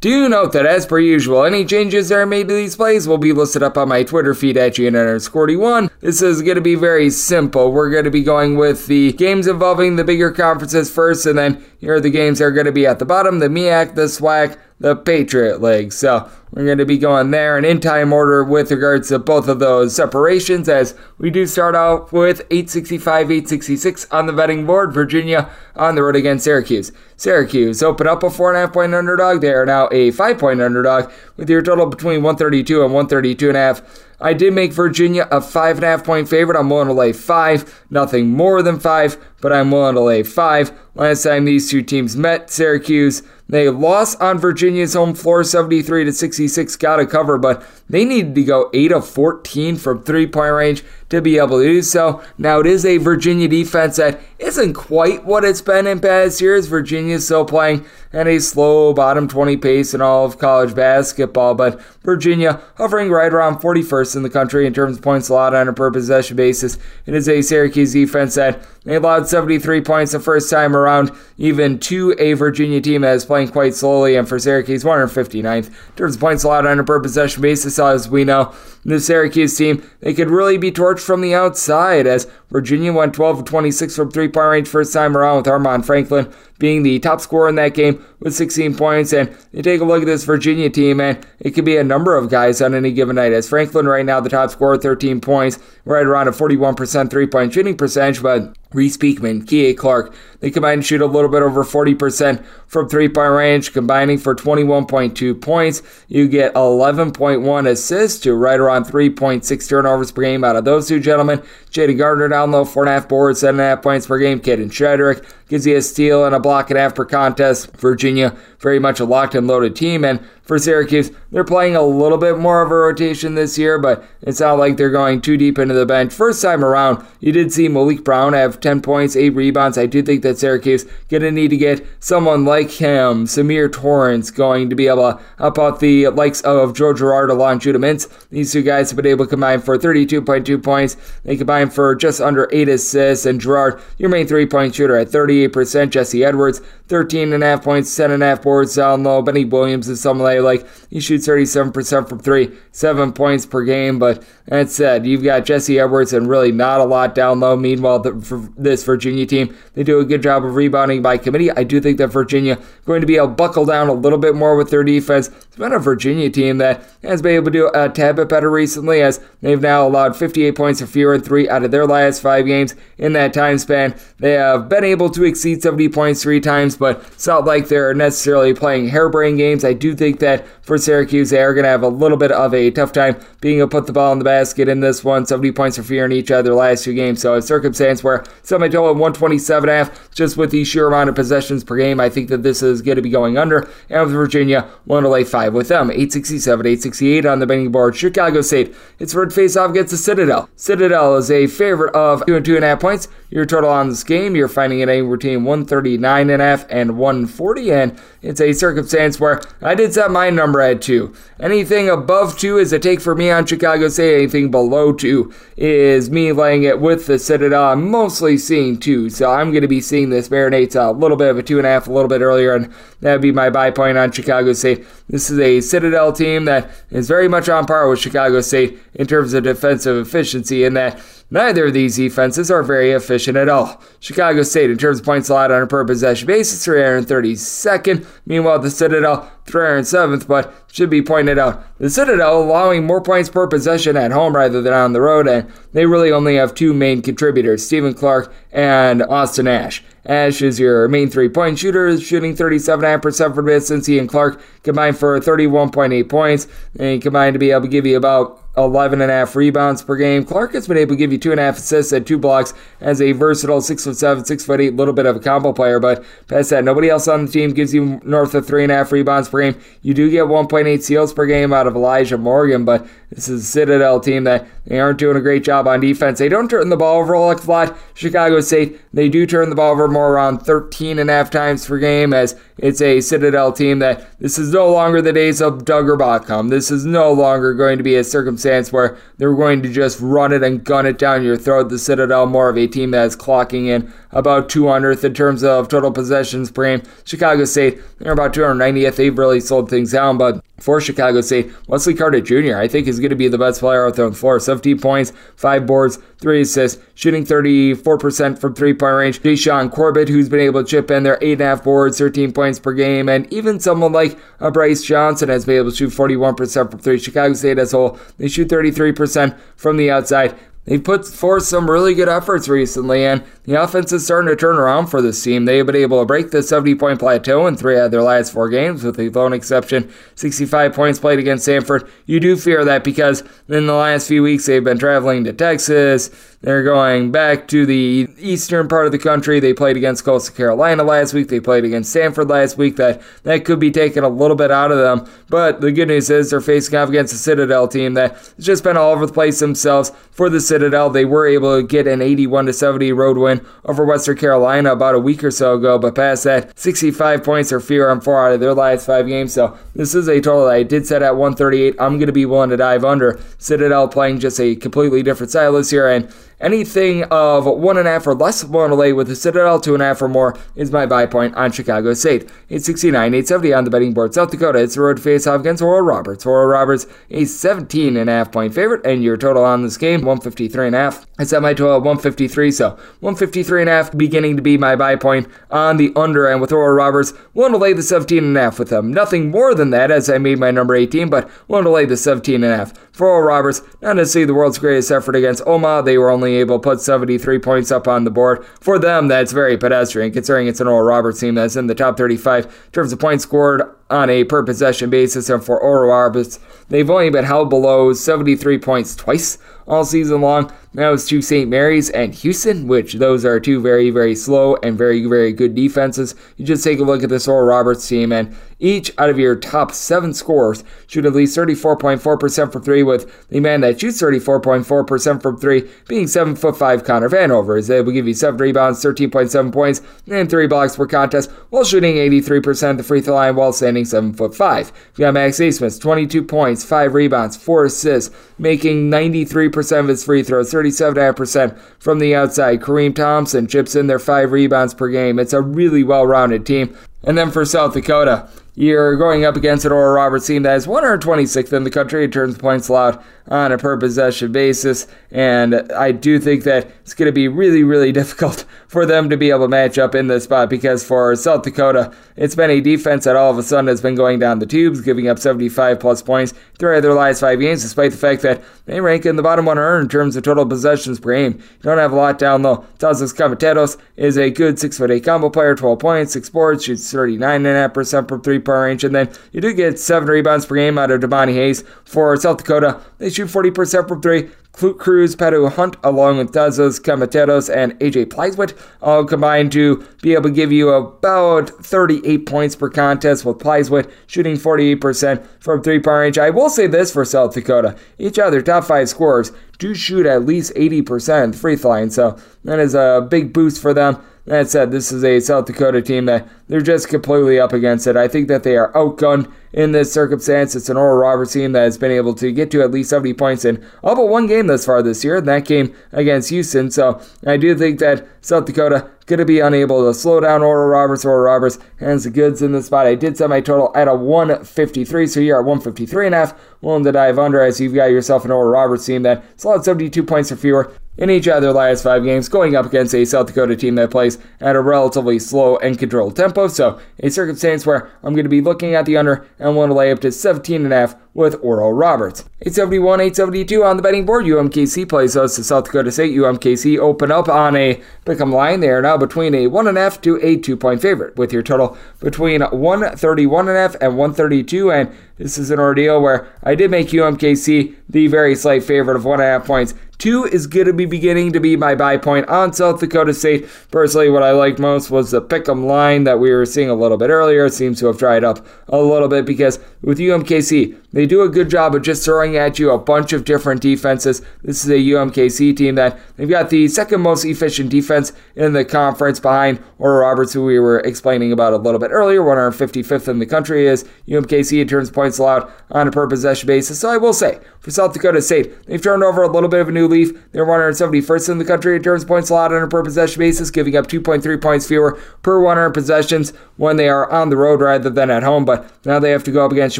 Do note that, as per usual, any changes that are made to these plays will be listed up on my Twitter feed at GN41. This is going to be very simple. We're going to be going with the games involving the bigger conferences first, and then here are the games that are going to be at the bottom the MEAC, the SWAC, the Patriot League. So we're going to be going there and in time order with regards to both of those separations as we do start out with 865, 866 on the betting board. Virginia on the road against Syracuse. Syracuse open up a four and a half point underdog. They are now a five point underdog with your total between 132 and 132 and a half. I did make Virginia a five and a half point favorite. I'm willing to lay five, nothing more than five, but I'm willing to lay five. Last time these two teams met, Syracuse they lost on Virginia's home floor 73 to 66, got a cover, but they needed to go 8 of 14 from three point range to be able to do so. Now, it is a Virginia defense that isn't quite what it's been in past years. Virginia is still playing at a slow bottom 20 pace in all of college basketball, but Virginia hovering right around 41st in the country in terms of points allowed on a per possession basis. It is a Syracuse defense that they allowed 73 points the first time around, even to a Virginia team that is playing quite slowly, and for Syracuse, 159th in terms of points allowed on a per possession basis, as we know the Syracuse team, they could really be torched from the outside as Virginia went 12 of 26 from three point range first time around with Armaan Franklin being the top scorer in that game with 16 points. And you take a look at this Virginia team, and it could be a number of guys on any given night. As Franklin right now, the top scorer, 13 points, right around a 41% three point shooting percentage, but Reece Beekman, Kihei Clark, they combine to shoot a little bit over 40% from three point range, combining for 21.2 points. You get 11.1 assists to right around 3.6 turnovers per game out of those two gentlemen. Jayden Gardner down low, 4.5 boards, 7.5 points per game. Kadin Shedrick gives you a steal and a block and a half per contest. Virginia very much a locked and loaded team. And for Syracuse, they're playing a little bit more of a rotation this year, but it's not like they're going too deep into the bench. First time around, you did see Maliq Brown have 10 points, 8 rebounds. I do think that Syracuse going to need to get someone like him, Symir Torrence, going to be able to up out the likes of Joe Girard along Judah Mintz. These two guys have been able to combine for 32.2 points. They for just under 8 assists. And Girard, your main three point shooter at 38%. Jesse Edwards, 13.5 points, 10.5 boards down low. Benny Williams is someone like. He shoots 37% from three, seven points per game. But that said, you've got Jesse Edwards and really not a lot down low. Meanwhile, the, for this Virginia team, they do a good job of rebounding by committee. I do think that Virginia going to be able to buckle down a little bit more with their defense. It's been a Virginia team that has been able to do a tad bit better recently as they've now allowed 58 points or fewer in three out of their last five games in that time span. They have been able to exceed 70 points three times, but it's not like they're necessarily playing harebrained games. I do think that for Syracuse, they are going to have a little bit of a tough time being able to put the ball in the basket in this one. 70 points or fear in each of their last two games. So a circumstance where semi total 127 half, just with the sheer amount of possessions per game, I think that this is going to be going under. And with Virginia, one to lay five with them. 867, 868 on the betting board. Chicago State, it's for face off against the Citadel. Citadel is a favorite of two and two and a half points. Your total on this game, you're finding it anywhere between 139 and a half and 140. And it's a circumstance where I did set my number at two. Anything above two is a take for me on Chicago State. Anything below two is me laying it with the Citadel. I'm mostly seeing two, so I'm going to be seeing this marinates a little bit of a two and a half a little bit earlier, and that would be my buy point on Chicago State. This is a Citadel team that is very much on par with Chicago State in terms of defensive efficiency, in that Neither of these defenses are very efficient at all. Chicago State, in terms of points allowed on a per possession basis, 332nd. Meanwhile, the Citadel, 307th, but should be pointed out the Citadel allowing more points per possession at home rather than on the road, and they really only have two main contributors, Stephen Clark and Austin Ash. Ash is your main three point shooter, shooting 37.5% from distance. He and Clark combined for 31.8 points, and combined to be able to give you about 11 and a half rebounds per game. Clark has been able to give you two and a half assists and two blocks as a versatile six foot seven, six foot eight, little bit of a combo player. But past that, nobody else on the team gives you north of three and a half rebounds game. You do get 1.8 steals per game out of Elijah Morgan, but this is a Citadel team that they aren't doing a great job on defense. They don't turn the ball over a lot. Chicago State, they do turn the ball over more around 13 and a half times per game as it's a Citadel team that this is no longer the days of Duggar Baucom. This is no longer going to be a circumstance where they're going to just run it and gun it down your throat. The Citadel more of a team that is clocking in about 200th in terms of total possessions per game. Chicago State, they're about 290th. They've really slowed things down, but for Chicago State, Wesley Cardet Jr., I think is going to be the best player out there on the floor. 17 points, 5 boards, 3 assists, shooting 34% from three point range. Jashaun Corbett, who's been able to chip in their 8.5 boards, 13 points per game, and even someone like uh, Brice Johnson has been able to shoot 41% from three. Chicago State as a whole, they shoot 33% from the outside. They've put forth some really good efforts recently, and the offense is starting to turn around for this team. They've been able to break the 70 point plateau in three out of their last four games, with the lone exception 65 points played against Sanford. You do fear that because in the last few weeks they've been traveling to Texas, they're going back to the eastern part of the country. They played against Coastal Carolina last week. They played against Sanford last week. That that could be taken a little bit out of them. But the good news is they're facing off against a Citadel team that has just been all over the place themselves. For the Citadel, they were able to get an 81 to 70 road win over Western Carolina about a week or so ago. But past that, 65 points or fewer on four out of their last five games. So this is a total that I did set at 138. I'm going to be willing to dive under. Citadel playing just a completely different style this year and Anything of one and a half or less lay with the Citadel, two and a half or more is my buy point on Chicago State. 869, 870 on the betting board. South Dakota, it's the road face off against Oral Roberts. Oral Roberts, a 17 and a half point favorite, and your total on this game, 153 and a half. I set my total at 153, so 153 and a half beginning to be my buy point on the under end with Oral Roberts. One to lay the 17 and a half with them. Nothing more than that as I made my number 18, but one to lay the 17 and a half. For Oral Roberts, not to see the world's greatest effort against Omaha, they were only able to put 73 points up on the board. For them, that's very pedestrian, considering it's an Oral Roberts team that's in the top 35 in terms of points scored on a per possession basis, and for Oral Roberts, they've only been held below 73 points twice all season long. That was to St. Mary's and Houston, which those are two very, very slow and very, very good defenses. You just take a look at this Oral Roberts team, and each out of your top seven scores shoot at least 34.4% from three, with the man that shoots 34.4% from three being 7 foot 5 Connor Vanover. Is able to give you 7 rebounds, 13.7 points, and 3 blocks per contest, while shooting 83% at the free throw line while standing 7 foot 5. You got Max Abmas, 22 points, 5 rebounds, 4 assists, making 93% of his free throws, 37.5% from the outside. Kareem Thompson chips in their 5 rebounds per game. It's a really well rounded team. And then for South Dakota, you're going up against an Oral Roberts team that is 126th in the country in terms of points allowed on a per possession basis. And I do think that it's going to be really, really difficult for them to be able to match up in this spot because for South Dakota, it's been a defense that all of a sudden has been going down the tubes, giving up 75 plus points throughout their last five games, despite the fact that they rank in the bottom 100 in terms of total possessions per game. You don't have a lot down though. Tasos Kamateros is a good 6'8 combo player, 12 points, 6 boards, shoots 39.5% from three point range, and then you do get 7 rebounds per game out of Devontae Hayes. For South Dakota, they shoot 40% from three. Kruz, Pedro Hunt, along with Tasos Kamateros and AJ Plitzuweit, all combined to be able to give you about 38 points per contest, with Plitzuweit shooting 48% from three point range. I will say this for South Dakota each of their top five scorers do shoot at least 80% free throw line, so that is a big boost for them. That said, this is a South Dakota team that they're just completely up against it. I think that they are outgunned in this circumstance. It's an Oral Roberts team that has been able to get to at least 70 points in all but one game thus far this year, and that game against Houston. So I do think that South Dakota going to be unable to slow down Oral Roberts. Oral Roberts hands the goods in the spot. I did set my total at a 153, so you're at 153 and a half. Willing to dive under as you've got yourself an Oral Roberts team that slowed 72 points or fewer in each of their last five games, going up against a South Dakota team that plays at a relatively slow and controlled tempo. So, a circumstance where I'm going to be looking at the under and want to lay up to 17.5 with Oral Roberts. 871, 872 on the betting board. UMKC plays us to South Dakota State. UMKC open up on a pick'em line. They are now between a 1.5 to a 2 point favorite, with your total between 131.5 and 132. And this is an ordeal where I did make UMKC the very slight favorite of 1.5 points. Two is going to be beginning to be my buy point on South Dakota State. Personally, what I liked most was the pick'em line that we were seeing a little bit earlier. It seems to have dried up a little bit because with UMKC, they do a good job of just throwing at you a bunch of different defenses. This is a UMKC team that they've got the second most efficient defense in the conference behind Oral Roberts, who we were explaining about a little bit earlier. 155th in the country is UMKC in terms of points allowed on a per possession basis. So I will say, for South Dakota State, they've turned over a little bit of a new leaf. They're 171st in the country in terms of points allowed on a per possession basis, giving up 2.3 points fewer per 100 possessions when they are on the road rather than at home. But now they have to go up against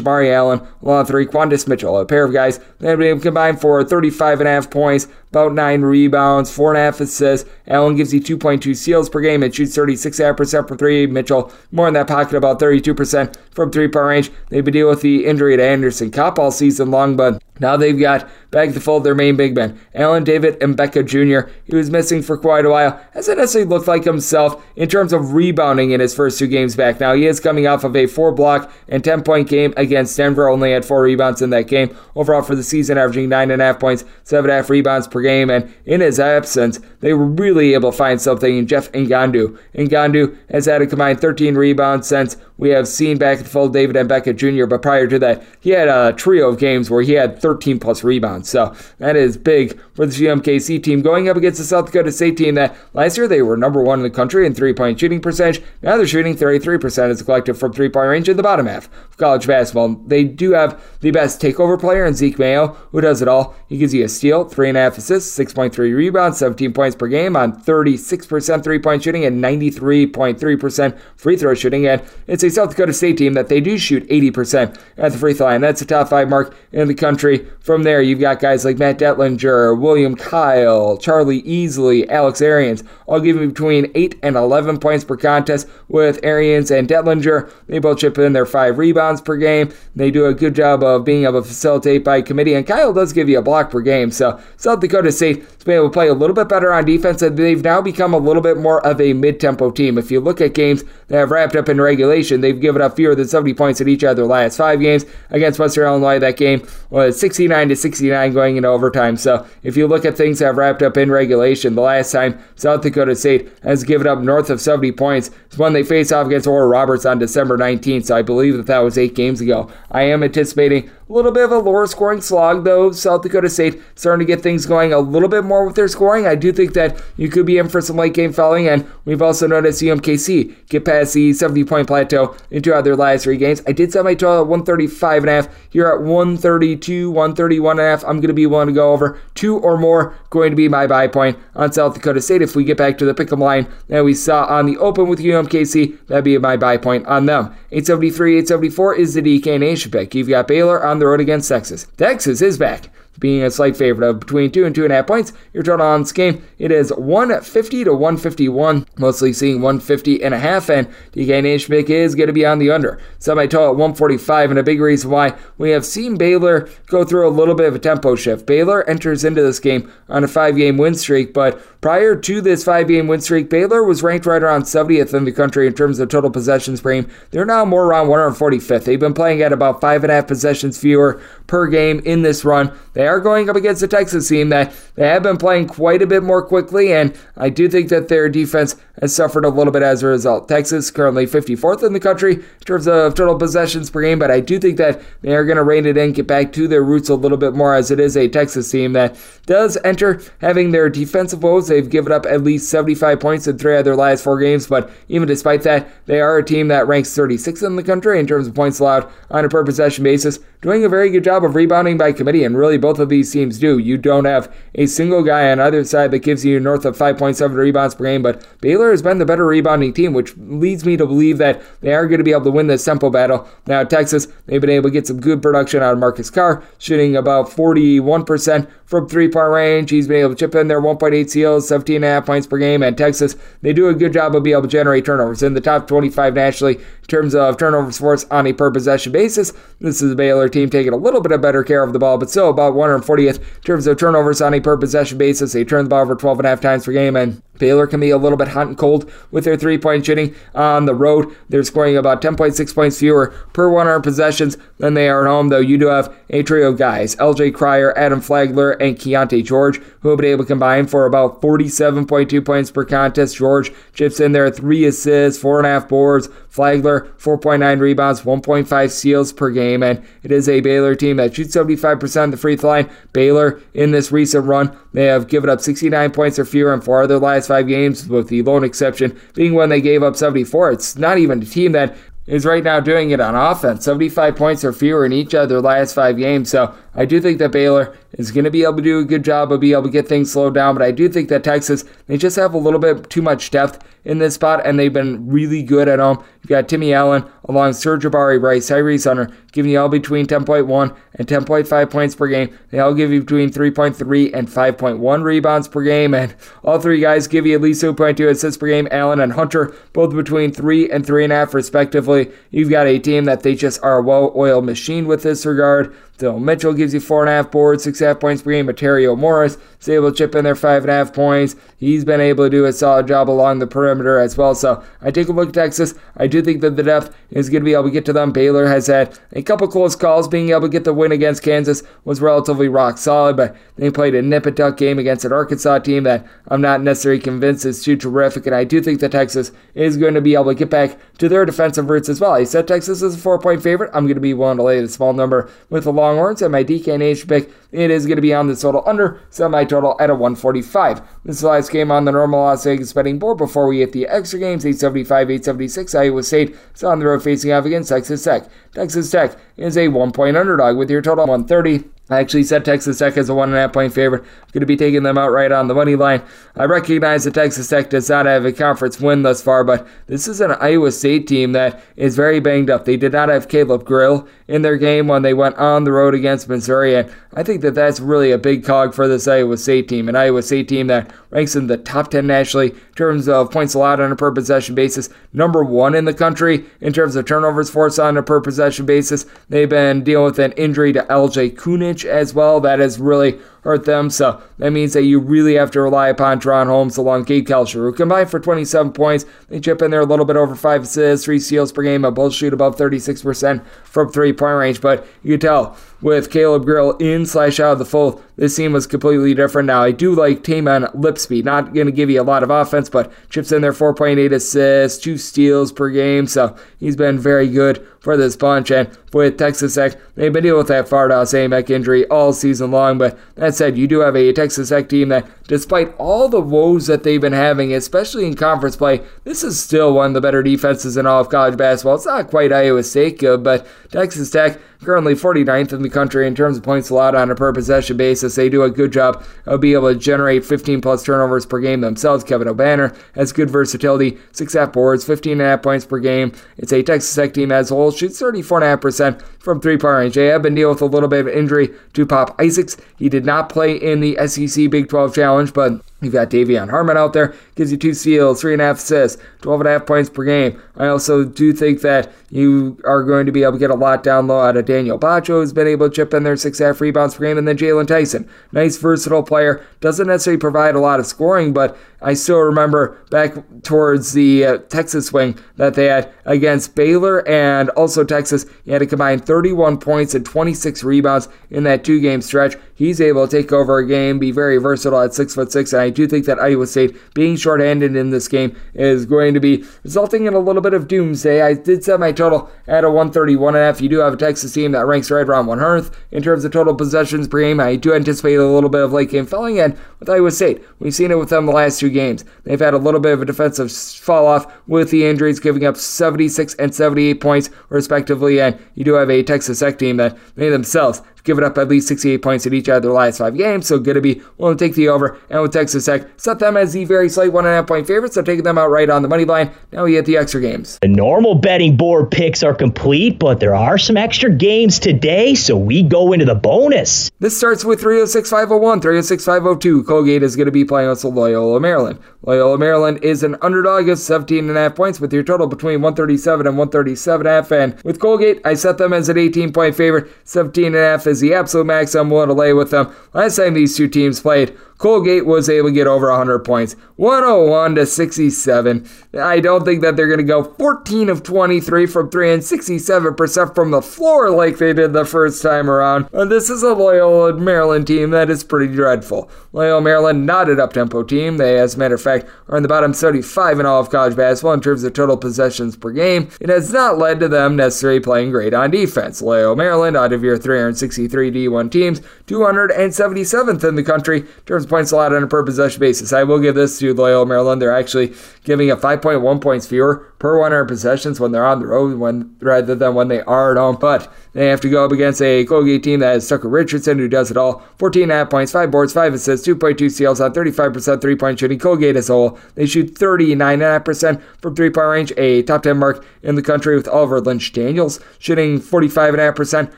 Shemarri Allen. Rayquawndis Mitchell, a pair of guys that have combined for 35 and a half points about nine rebounds, four and a half assists. Allen gives you 2.2 steals per game and shoots 36% from three. Mitchell more in that pocket, about 32% from three point range. They've been dealing with the injury to Anderson Kopp all season long, but now they've got back to fold their main big men, Allen David Mbeka Jr. He was missing for quite a while. Hasn't necessarily looked like himself in terms of rebounding in his first two games back. Now he is coming off of a four block and 10 point game against Denver. Only had four rebounds in that game. Overall for the season, averaging nine and a half points, seven and a half rebounds per game. And in his absence, they were really able to find something in Jeff Ngandu. Ngandu has had a combined 13 rebounds since we have seen back at the fold David Mbeka Jr., but prior to that, he had a trio of games where he had 13 plus rebounds. So that is big for the UMKC team going up against the South Dakota State team that last year they were number one in the country in three point shooting percentage. Now they're shooting 33% as a collective from three point range in the bottom half of college basketball. They do have the best takeover player in Zeke Mayo, who does it all. He gives you a steal, three and a half assists, 6.3 rebounds, 17 points per game on 36% three point shooting and 93.3% free throw shooting. And it's a South Dakota State team that they do shoot 80% at the free throw line. That's a top five mark in the country. From there, you've got guys like Matt Dentlinger, William Kyle, Charlie Easley, Alex Arians, all giving between 8 and 11 points per contest, with Arians and Dentlinger. They both chip in their five rebounds per game. They do a good job of being able to facilitate by committee, and Kyle does give you a block per game. So South Dakota State has been able to play a little bit better on defense, and they've now become a little bit more of a mid tempo team. If you look at games that have wrapped up in regulation, they've given up fewer than 70 points in each of their last five games. Against Western Illinois, that game was 69 to 69 going into overtime. So if you look at things that have wrapped up in regulation, the last time South Dakota State has given up north of 70 points is when they faced off against Oral Roberts on December 19th. So I believe that that was eight games ago. I am anticipating a little bit of a lower scoring slog, though. South Dakota State starting to get things going a little bit more with their scoring. I do think that you could be in for some late game fouling, and we've also noticed UMKC get past the 70 point plateau in two of their last three games. I did set my total at 135 and a half. Here at 132, 131 and a half, I'm going to be willing to go over two or more. Going to be my buy point on South Dakota State. If we get back to the pick'em line that we saw on the open with UMKC, that'd be my buy point on them. 873, 874 is the DK Nation pick. You've got Baylor on the road against Texas. Texas is back being a slight favorite of between two and two and a half points. Your total on this game it is 150 to 151, mostly seeing 150 and a half. And DK pick is going to be on the under. Semi total at 145, and a big reason why we have seen Baylor go through a little bit of a tempo shift. Baylor enters into this game on a five game win streak, but prior to this five game win streak, Baylor was ranked right around 70th in the country in terms of total possessions per game. They're now more around 145th. They've been playing at about five and a half possessions fewer per game in this run. They are going up against a Texas team that they have been playing quite a bit more quickly, and I do think that their defense has suffered a little bit as a result. Texas currently 54th in the country in terms of total possessions per game, but I do think that they are going to rein it in, get back to their roots a little bit more, as it is a Texas team that does enter having their defensive woes. They've given up at least 75 points in three of their last four games, but even despite that, they are a team that ranks 36th in the country in terms of points allowed on a per possession basis, doing a very good job of rebounding by committee, and really both of these teams do. You don't have a single guy on either side that gives you north of 5.7 rebounds per game, but Baylor has been the better rebounding team, which leads me to believe that they are going to be able to win this tempo battle. Now, Texas, they've been able to get some good production out of Marcus Carr, shooting about 41% from three point range. He's been able to chip in there 1.8 seals, 17.5 points per game. And Texas, they do a good job of being able to generate turnovers in the top 25 nationally in terms of turnovers force on a per possession basis. This is a Baylor team taking a little bit of better care of the ball, but still about 140th in terms of turnovers on a per possession basis. They turn the ball over 12 and a half times per game, and Baylor can be a little bit hot and cold with their three point shooting on the road. They're scoring about 10.6 points fewer per 100 possessions than they are at home, though you do have a trio of guys LJ Cryer, Adam Flagler, and Keyonte George, who have been able to combine for about 47.2 points per contest. George chips in there three assists, four and a half boards. Flagler, 4.9 rebounds, 1.5 steals per game, and it is a Baylor team that shoots 75% of the free throw line. Baylor, in this recent run, they have given up 69 points or fewer in four of their last five games, with the lone exception being when they gave up 74. It's not even a team that is right now doing it on offense. 75 points or fewer in each of their last five games. So I do think that Baylor is going to be able to do a good job of being able to get things slowed down. But I do think that Texas, they just have a little bit too much depth in this spot, and they've been really good at home. You've got Timmy Allen along Sir'Jabari Rice, Tyrese Hunter, giving you all between 10.1 and 10.5 points per game. They all give you between 3.3 and 5.1 rebounds per game, and all three guys give you at least 2.2 assists per game. Allen and Hunter, both between 3 and 3.5 respectively. You've got a team that they just are a well-oiled machine with this regard. Dillon Mitchell gives you four and a half boards, six a half points per game. Arterio Morris is able to chip in there five and a half points. He's been able to do a solid job along the perimeter as well. So I take a look at Texas. I do think that the depth is going to be able to get to them. Baylor has had a couple close calls. Being able to get the win against Kansas was relatively rock solid, but they played a nip and tuck game against an Arkansas team that I'm not necessarily convinced is too terrific. And I do think that Texas is going to be able to get back to their defensive roots as well. I said Texas is a four point favorite. I'm going to be willing to lay the small number with the Longhorns and my DK Nation pick. It is going to be on the total under, semi total at a 145. This is the last game on the normal Las Vegas betting board before we hit the extra games 875, 876. Iowa State is on the road facing off against Texas Tech. Texas Tech is a one point underdog with your total 130. I actually set Texas Tech as a one and a half point favorite. I'm going to be taking them out right on the money line. I recognize that Texas Tech does not have a conference win thus far, but this is an Iowa State team that is very banged up. They did not have Caleb Grill in their game when they went on the road against Missouri, and I think that that's really a big cog for this Iowa State team. An Iowa State team that ranks in the top 10 nationally in terms of points allowed on a per possession basis, number one in the country in terms of turnovers forced on a per possession basis. They've been dealing with an injury to Aljaz Kunc as well. That is really hurt them. So that means that you really have to rely upon Jaren Holmes along Gabe Kalscheur, who combined for 27 points. They chip in there a little bit over five assists, three steals per game, and both shoot above 36% from three point range. But you can tell with Caleb Grill in slash out of the fold, this team was completely different. Now, I do like Tamin Lipsey. Not going to give you a lot of offense, but chips in there 4.8 assists, two steals per game. So he's been very good for this bunch. And with Texas Tech, they've been dealing with that Fardaws Aimaq injury all season long. But that said, you do have a Texas Tech team that, despite all the woes that they've been having, especially in conference play, this is still one of the better defenses in all of college basketball. It's not quite Iowa State good, but Texas Tech currently 49th in the country in terms of points allowed on a per possession basis. They do a good job of being able to generate 15 plus turnovers per game themselves. Kevin Obanor has good versatility, six half boards, 15 and a half points per game. It's a Texas Tech team as a whole, shoots 34.5% from three point range. They have been dealing with a little bit of injury to Pop Isaacs. He did not play in the SEC Big 12 Challenge, but You've got De'Vion Harmon out there, gives you two steals, three and a half assists, 12 and a half points per game. I also do think that you are going to be able to get a lot down low out of Daniel Batcho, who's been able to chip in there six half rebounds per game, and then Jaylon Tyson. Nice, versatile player. Doesn't necessarily provide a lot of scoring, but I still remember back towards the uh, Texas wing that they had against Baylor and also Texas. He had a combined 31 points and 26 rebounds in that two game stretch. He's able to take over a game, be very versatile at six foot six, and I do think that Iowa State being shorthanded in this game is going to be resulting in a little bit of doomsday. I did set my total at a 131 and a half. You do have a Texas team that ranks right around 100th in terms of total possessions per game. I do anticipate a little bit of late game falling in with Iowa State. We've seen it with them the last two games. They've had a little bit of a defensive fall off with the injuries, giving up 76 and 78 points respectively. And you do have a Texas Tech team that they themselves given up at least 68 points in each of their last five games, so going to be willing to take the over. And with Texas Tech, set them as the very slight one and a half point favorites, so taking them out right on the money line. Now we get the extra games. The normal betting board picks are complete, but there are some extra games today, so we go into the bonus. This starts with 306 501, 306 502. Colgate is going to be playing with Loyola, Maryland. Loyola, Maryland is an underdog of 17 and a half points with your total between 137 and 137 half. And with Colgate, I set them as an 18 point favorite. 17 and a half is the absolute max I'm willing to lay with them. Last time these two teams played, Colgate was able to get over 100 points, 101 to 67. I don't think that they're going to go 14 of 23 from 3 and 67% from the floor like they did the first time around. And this is a Loyola Maryland team that is pretty dreadful. Loyola Maryland, not an up-tempo team. They, as a matter of fact, are in the bottom 35 in all of college basketball in terms of total possessions per game. It has not led to them necessarily playing great on defense. Loyola Maryland, out of your 363 D1 teams, 277th in the country in terms points allowed on a per possession basis. I will give this to Loyola Maryland. They're actually giving a 5.1 points fewer per 100 possessions when they're on the road when, rather than when they are at home. But they have to go up against a Colgate team that has Tucker Richardson, who does it all. 14.5 points, 5 boards, 5 assists, 2.2 steals on 35% three point shooting. Colgate as a whole, they shoot 39.5% from three point range, a top 10 mark in the country with Oliver Lynch Daniels shooting 45.5%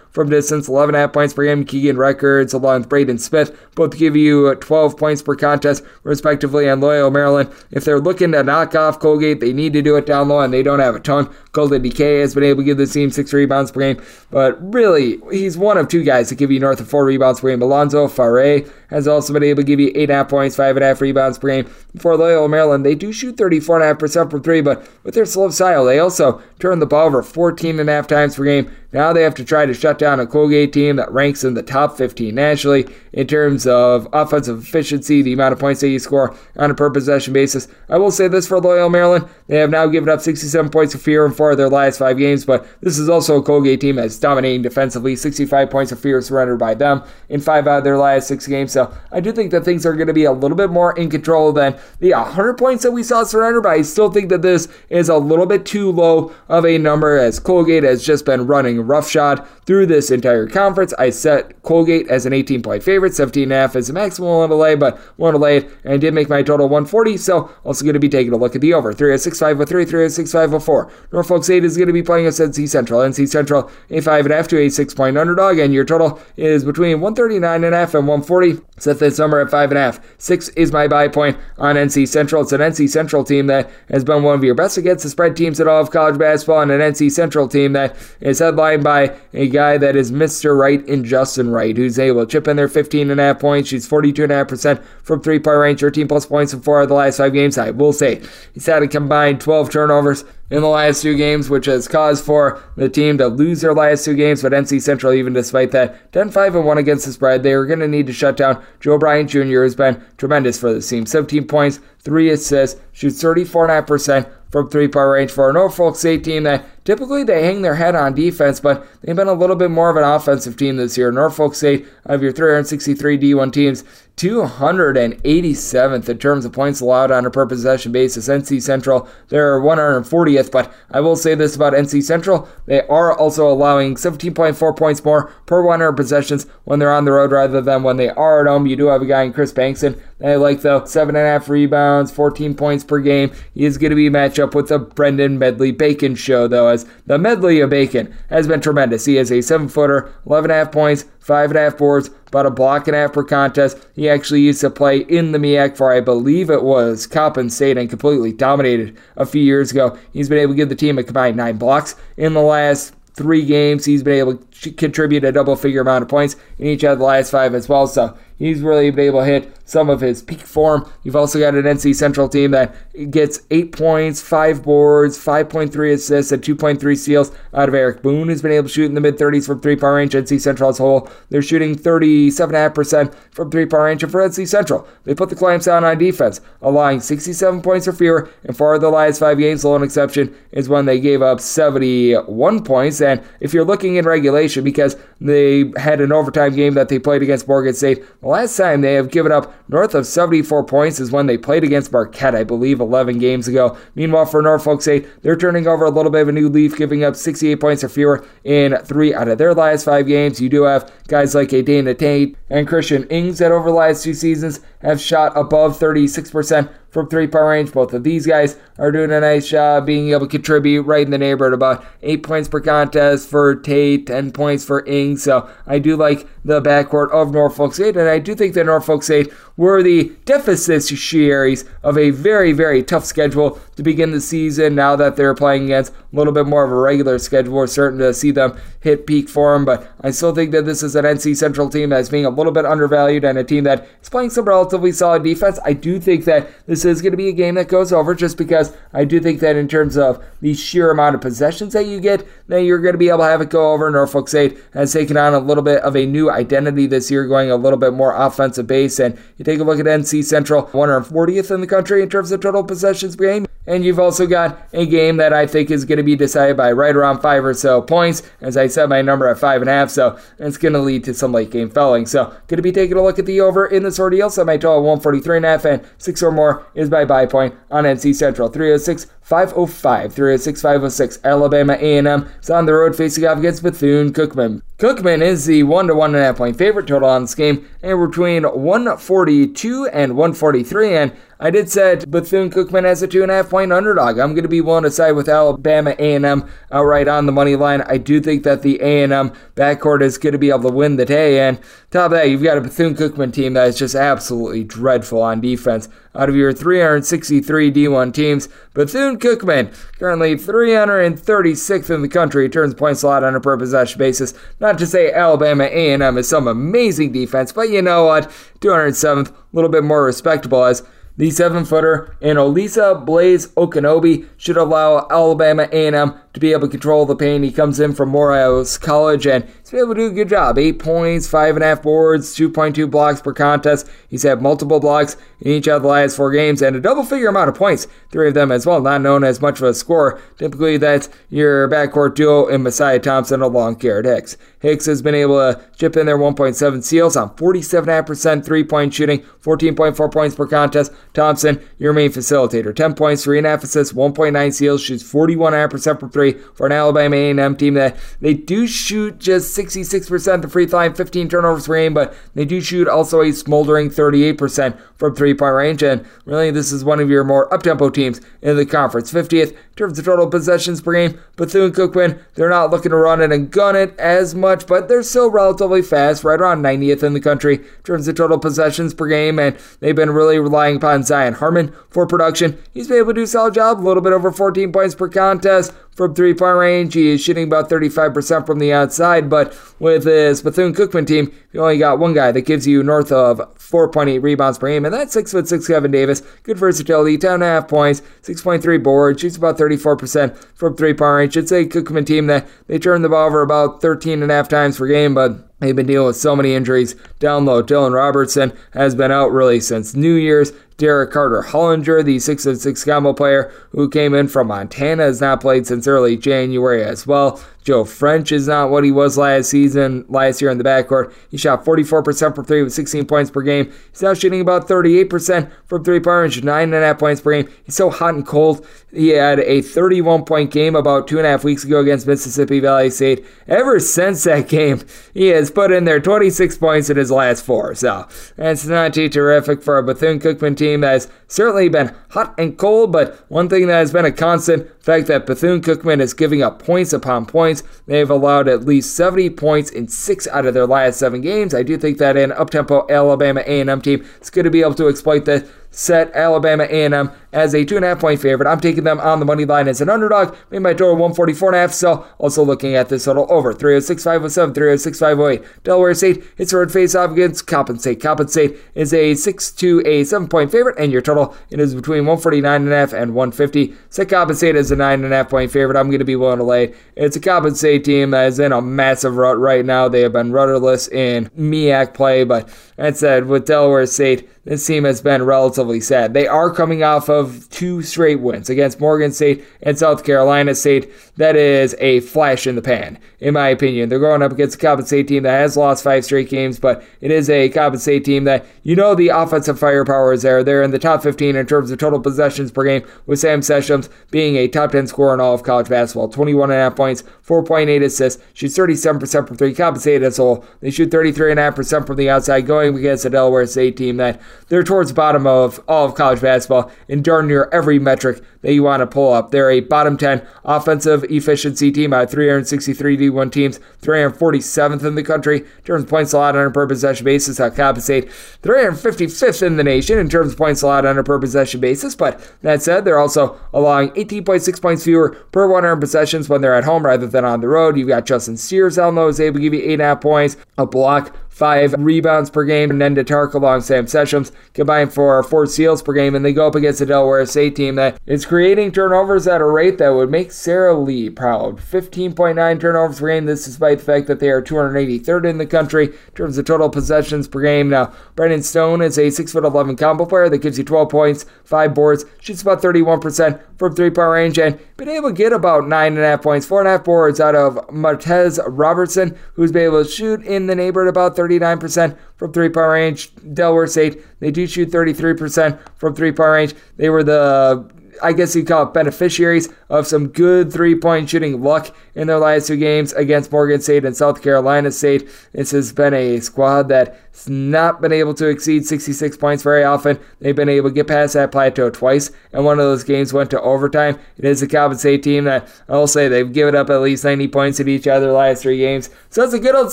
from distance, 11.5 points per game. Keegan Records, along with Braeden Smith, both give you 12 points per contest, respectively. And Loyal, Maryland, if they're looking to knock off Colgate, they need to do it down low, and they don't have a ton. Golden Dike has been able to give the team six rebounds per game, but really, he's one of two guys that give you north of four rebounds per game. Alonso Faure has also been able to give you eight and a half points, five and a half rebounds per game. For Loyola Maryland, they do shoot 34.5% from three, but with their slow style, they also turn the ball over 14 and a half times per game. Now they have to try to shut down a Colgate team that ranks in the top 15 nationally in terms of offensive efficiency, the amount of points that you score on a per possession basis. I will say this for Loyal Maryland. They have now given up 67 points of fear in four of their last five games, but this is also a Colgate team that's dominating defensively. 65 points of fear surrendered by them in five out of their last six games. So I do think that things are going to be a little bit more in control than the 100 points that we saw surrendered, but I still think that this is a little bit too low of a number as Colgate has just been running roughshod through this entire conference. I set Colgate as an 18 point favorite, 17.5 as a maximum one to lay, but one to lay it, and I did make my total 140. So also going to be taking a look at the over 306503, 306504. Norfolk State is going to be playing us NC Central. NC Central a five and a half to a six point underdog, and your total is between 139 and a half and 140. Set this number at five and a half. Six is my buy point on NC Central. It's an NC Central team that has been one of your best against the spread teams in all of college basketball, and an NC Central team that is headlined by a guy that is Mr. Wright in Justin Wright, who's able to chip in their 15 and a half points. She's 42.5% from three point range, 13 plus points in four of the last five games. I will say he's had a combined 12 turnovers in the last two games, which has caused for the team to lose their last two games. But NC Central, even despite that, 10 5 and 1 against the spread, they are going to need to shut down Joe Bryant Jr., who's been tremendous for this team. 17 points, 3 assists, shoots 34.5% from three point range for a Norfolk State team that typically they hang their head on defense, but they've been a little bit more of an offensive team this year. Norfolk State, of your 363 D1 teams, 287th in terms of points allowed on a per possession basis. NC Central, they're 140th, but I will say this about NC Central. They are also allowing 17.4 points more per 100 possessions when they're on the road rather than when they are at home. You do have a guy in Kris Bankston I like, though. 7.5 rebounds, 14 points per game. He is going to be matched up with the Brendan Medley Bacon show, though, as the medley of Bacon has been tremendous. He is a 7 footer, 11.5 points, 5.5 boards, about a block and a half per contest. He actually used to play in the MEAC for, I believe it was Coppin State and completely dominated a few years ago. He's been able to give the team a combined nine blocks in the last three games. He's been able to contribute a double figure amount of points in each of the last five as well. So he's really been able to hit some of his peak form. You've also got an NC Central team that gets eight points, five boards, 5.3 assists, and 2.3 steals out of Eric Boone, who's been able to shoot in the mid 30s from three point range. NC Central as a whole, they're shooting 37.5% from three point range. And for NC Central, they put the clamps down on defense, allowing 67 points or fewer. And for the last five games, the lone exception is when they gave up 71 points. And if you're looking in regulation, because they had an overtime game that they played against Morgan State, the last time they have given up north of 74 points is when they played against Marquette, I believe, 11 games ago. Meanwhile, for Norfolk State, they're turning over a little bit of a new leaf, giving up 68 points or fewer in three out of their last five games. You do have guys like a Dana Tate and Christian Ings that over the last two seasons have shot above 36% from three point range. Both of these guys are doing a nice job being able to contribute right in the neighborhood about eight points per contest for Tate, 10 points for Ings. So I do like the backcourt of Norfolk State, and I do think that Norfolk State were the deficitaries of a very, very tough schedule to begin the season. Now that they're playing against a little bit more of a regular schedule, we're certain to see them hit peak form. But I still think that this is an NC Central team that's being a little bit undervalued and a team that is playing some relatively solid defense. I do think that this is going to be a game that goes over just because I do think that in terms of the sheer amount of possessions that you get, that you're going to be able to have it go over. Norfolk State has taken on a little bit of a new identity this year, going a little bit more offensive base. And take a look at NC Central, 140th in the country in terms of total possessions per game. And you've also got a game that I think is going to be decided by right around five or so points. As I said, my number at five and a half, so it's going to lead to some late game felling. So, going to be taking a look at the over in this ordeal. So, my total 143 and a half, and six or more is my buy point on NC Central. 306 505 306 506. Alabama A&M is on the road facing off against Bethune Cookman. Cookman is the one to one and a half point favorite total on this game, and between 142 and 143. And I did set Bethune Cookman as a two and a half point underdog. I'm going to be willing to side with Alabama A&M outright on the money line. I do think that the A&M backcourt is going to be able to win the day. And top of that, you've got a Bethune Cookman team that is just absolutely dreadful on defense. Out of your 363 D1 teams, Bethune Cookman currently 336th in the country, turns points a lot on a per possession basis. Not to say Alabama A&M is some amazing defense, but you know what? 207th, a little bit more respectable as the seven-footer and Olisa Blaise Akonobi should allow Alabama A&M to be able to control the paint. He comes in from Morehouse College and he's been able to do a good job. Eight points, five and a half boards, 2.2 blocks per contest. He's had multiple blocks in each of the last four games and a double figure amount of points, three of them as well, not known as much of a scorer. Typically, that's your backcourt duo in Messiah Thompson along Garrett Hicks. Hicks has been able to chip in their 1.7 steals on 47.5% three point shooting, 14.4 points per contest. Thompson, your main facilitator, 10 points, 3.5 assists, 1.9 steals, shoots 41.5% from three for an Alabama A&M team that they do shoot just 66% the free throw line, 15 turnovers per game, but they do shoot also a smoldering 38% from three point range. And really, this is one of your more up tempo teams in the conference. 50th in terms of total possessions per game. Bethune Cookman, they're not looking to run it and gun it as much, but they're still relatively fast, right around 90th in the country in terms of total possessions per game. And they've been really relying upon Zion Harmon for production. He's been able to do a solid job, a little bit over 14 points per contest from three point range. He is shooting about 35% from the outside, but with this Bethune Cookman team, you only got one guy that gives you north of 4.8 rebounds per game, and that's 6'6 Kevin Davis. Good versatility, 10.5 points, 6.3 boards, shoots about 34% from three point range. It's a Cookman team that they turn the ball over about 13 and a half times per game, but They've been dealing with so many injuries down low. Dylan Robertson has been out really since New Year's. Derek Carter Hollinger, the 6 6 combo player who came in from Montana, has not played since early January as well. Joe French is not what he was last season, last year in the backcourt. He shot 44% from three with 16 points per game. He's now shooting about 38% from three point range, 9.5 points per game. He's so hot and cold. He had a 31 point game about two and a half weeks ago against Mississippi Valley State. Ever since that game, he has put in there 26 points in his last four. So that's not too terrific for a Bethune Cookman team that has certainly been hot and cold, but one thing that has been a constant fact that Bethune Cookman is giving up points upon points. They've allowed at least 70 points in six out of their last seven games. I do think that an uptempo Alabama A&M team is going to be able to exploit this set Alabama A&M as a two and a half point favorite. I'm taking them on the money line as an underdog. Made my total 144 and a half. So also looking at this total over 306 507, 306 508. Delaware State hits a face off against. Coppin State is a 6 to a 7 point favorite, and your total it is between 149 and a half and 150. Set Coppin State as a nine and a half point favorite. I'm going to be willing to lay. It's a Coppin State team that is in a massive rut right now. They have been rudderless in MEAC play, but that said, with Delaware State this team has been relatively sad. They are coming off of two straight wins against Morgan State and South Carolina State. That is a flash in the pan, in my opinion. They're going up against a Coppin State team that has lost five straight games, but it is a Coppin State team that you know the offensive firepower is there. They're in the top 15 in terms of total possessions per game, with Sam Sessions being a top 10 scorer in all of college basketball. 21.5 points, 4.8 assists, shoots 37% from three. Coppin State as a whole, they shoot 33.5% from the outside, going against a Delaware State team that they're towards the bottom of all of college basketball in darn near every metric that you want to pull up. They're a bottom 10 offensive efficiency team out of 363 D1 teams, 347th in the country in terms of points allowed on a per possession basis. I'll compensate 355th in the nation in terms of points allowed on a per possession basis. But that said, they're also allowing 18.6 points fewer per 100 possessions when they're at home rather than on the road. You've got Justin Sears on those, able to give you 8.5 points, a block, five rebounds per game. And Nendah Tarke along Sam Sessions combined for four steals per game, and they go up against the Delaware State team that is creating turnovers at a rate that would make Sara Lee proud. 15.9 turnovers per game. This despite the fact that they are 283rd in the country in terms of total possessions per game. Now, Brendan Stone is a 6'11 combo player that gives you 12 points, five boards, shoots about 31% from three point range, and been able to get about 9.5 points, 4.5 boards out of Martez Robertson, who's been able to shoot in the neighborhood about 30 39% from three point range. Delaware State, they do shoot 33% from three point range. They were the I guess you'd call it beneficiaries of some good three point shooting luck in their last two games against Morgan State and South Carolina State. This has been a squad that's not been able to exceed 66 points very often. They've been able to get past that plateau twice, and one of those games went to overtime. It is a Coppin State team that I'll say they've given up at least 90 points in each other last three games. So it's a good old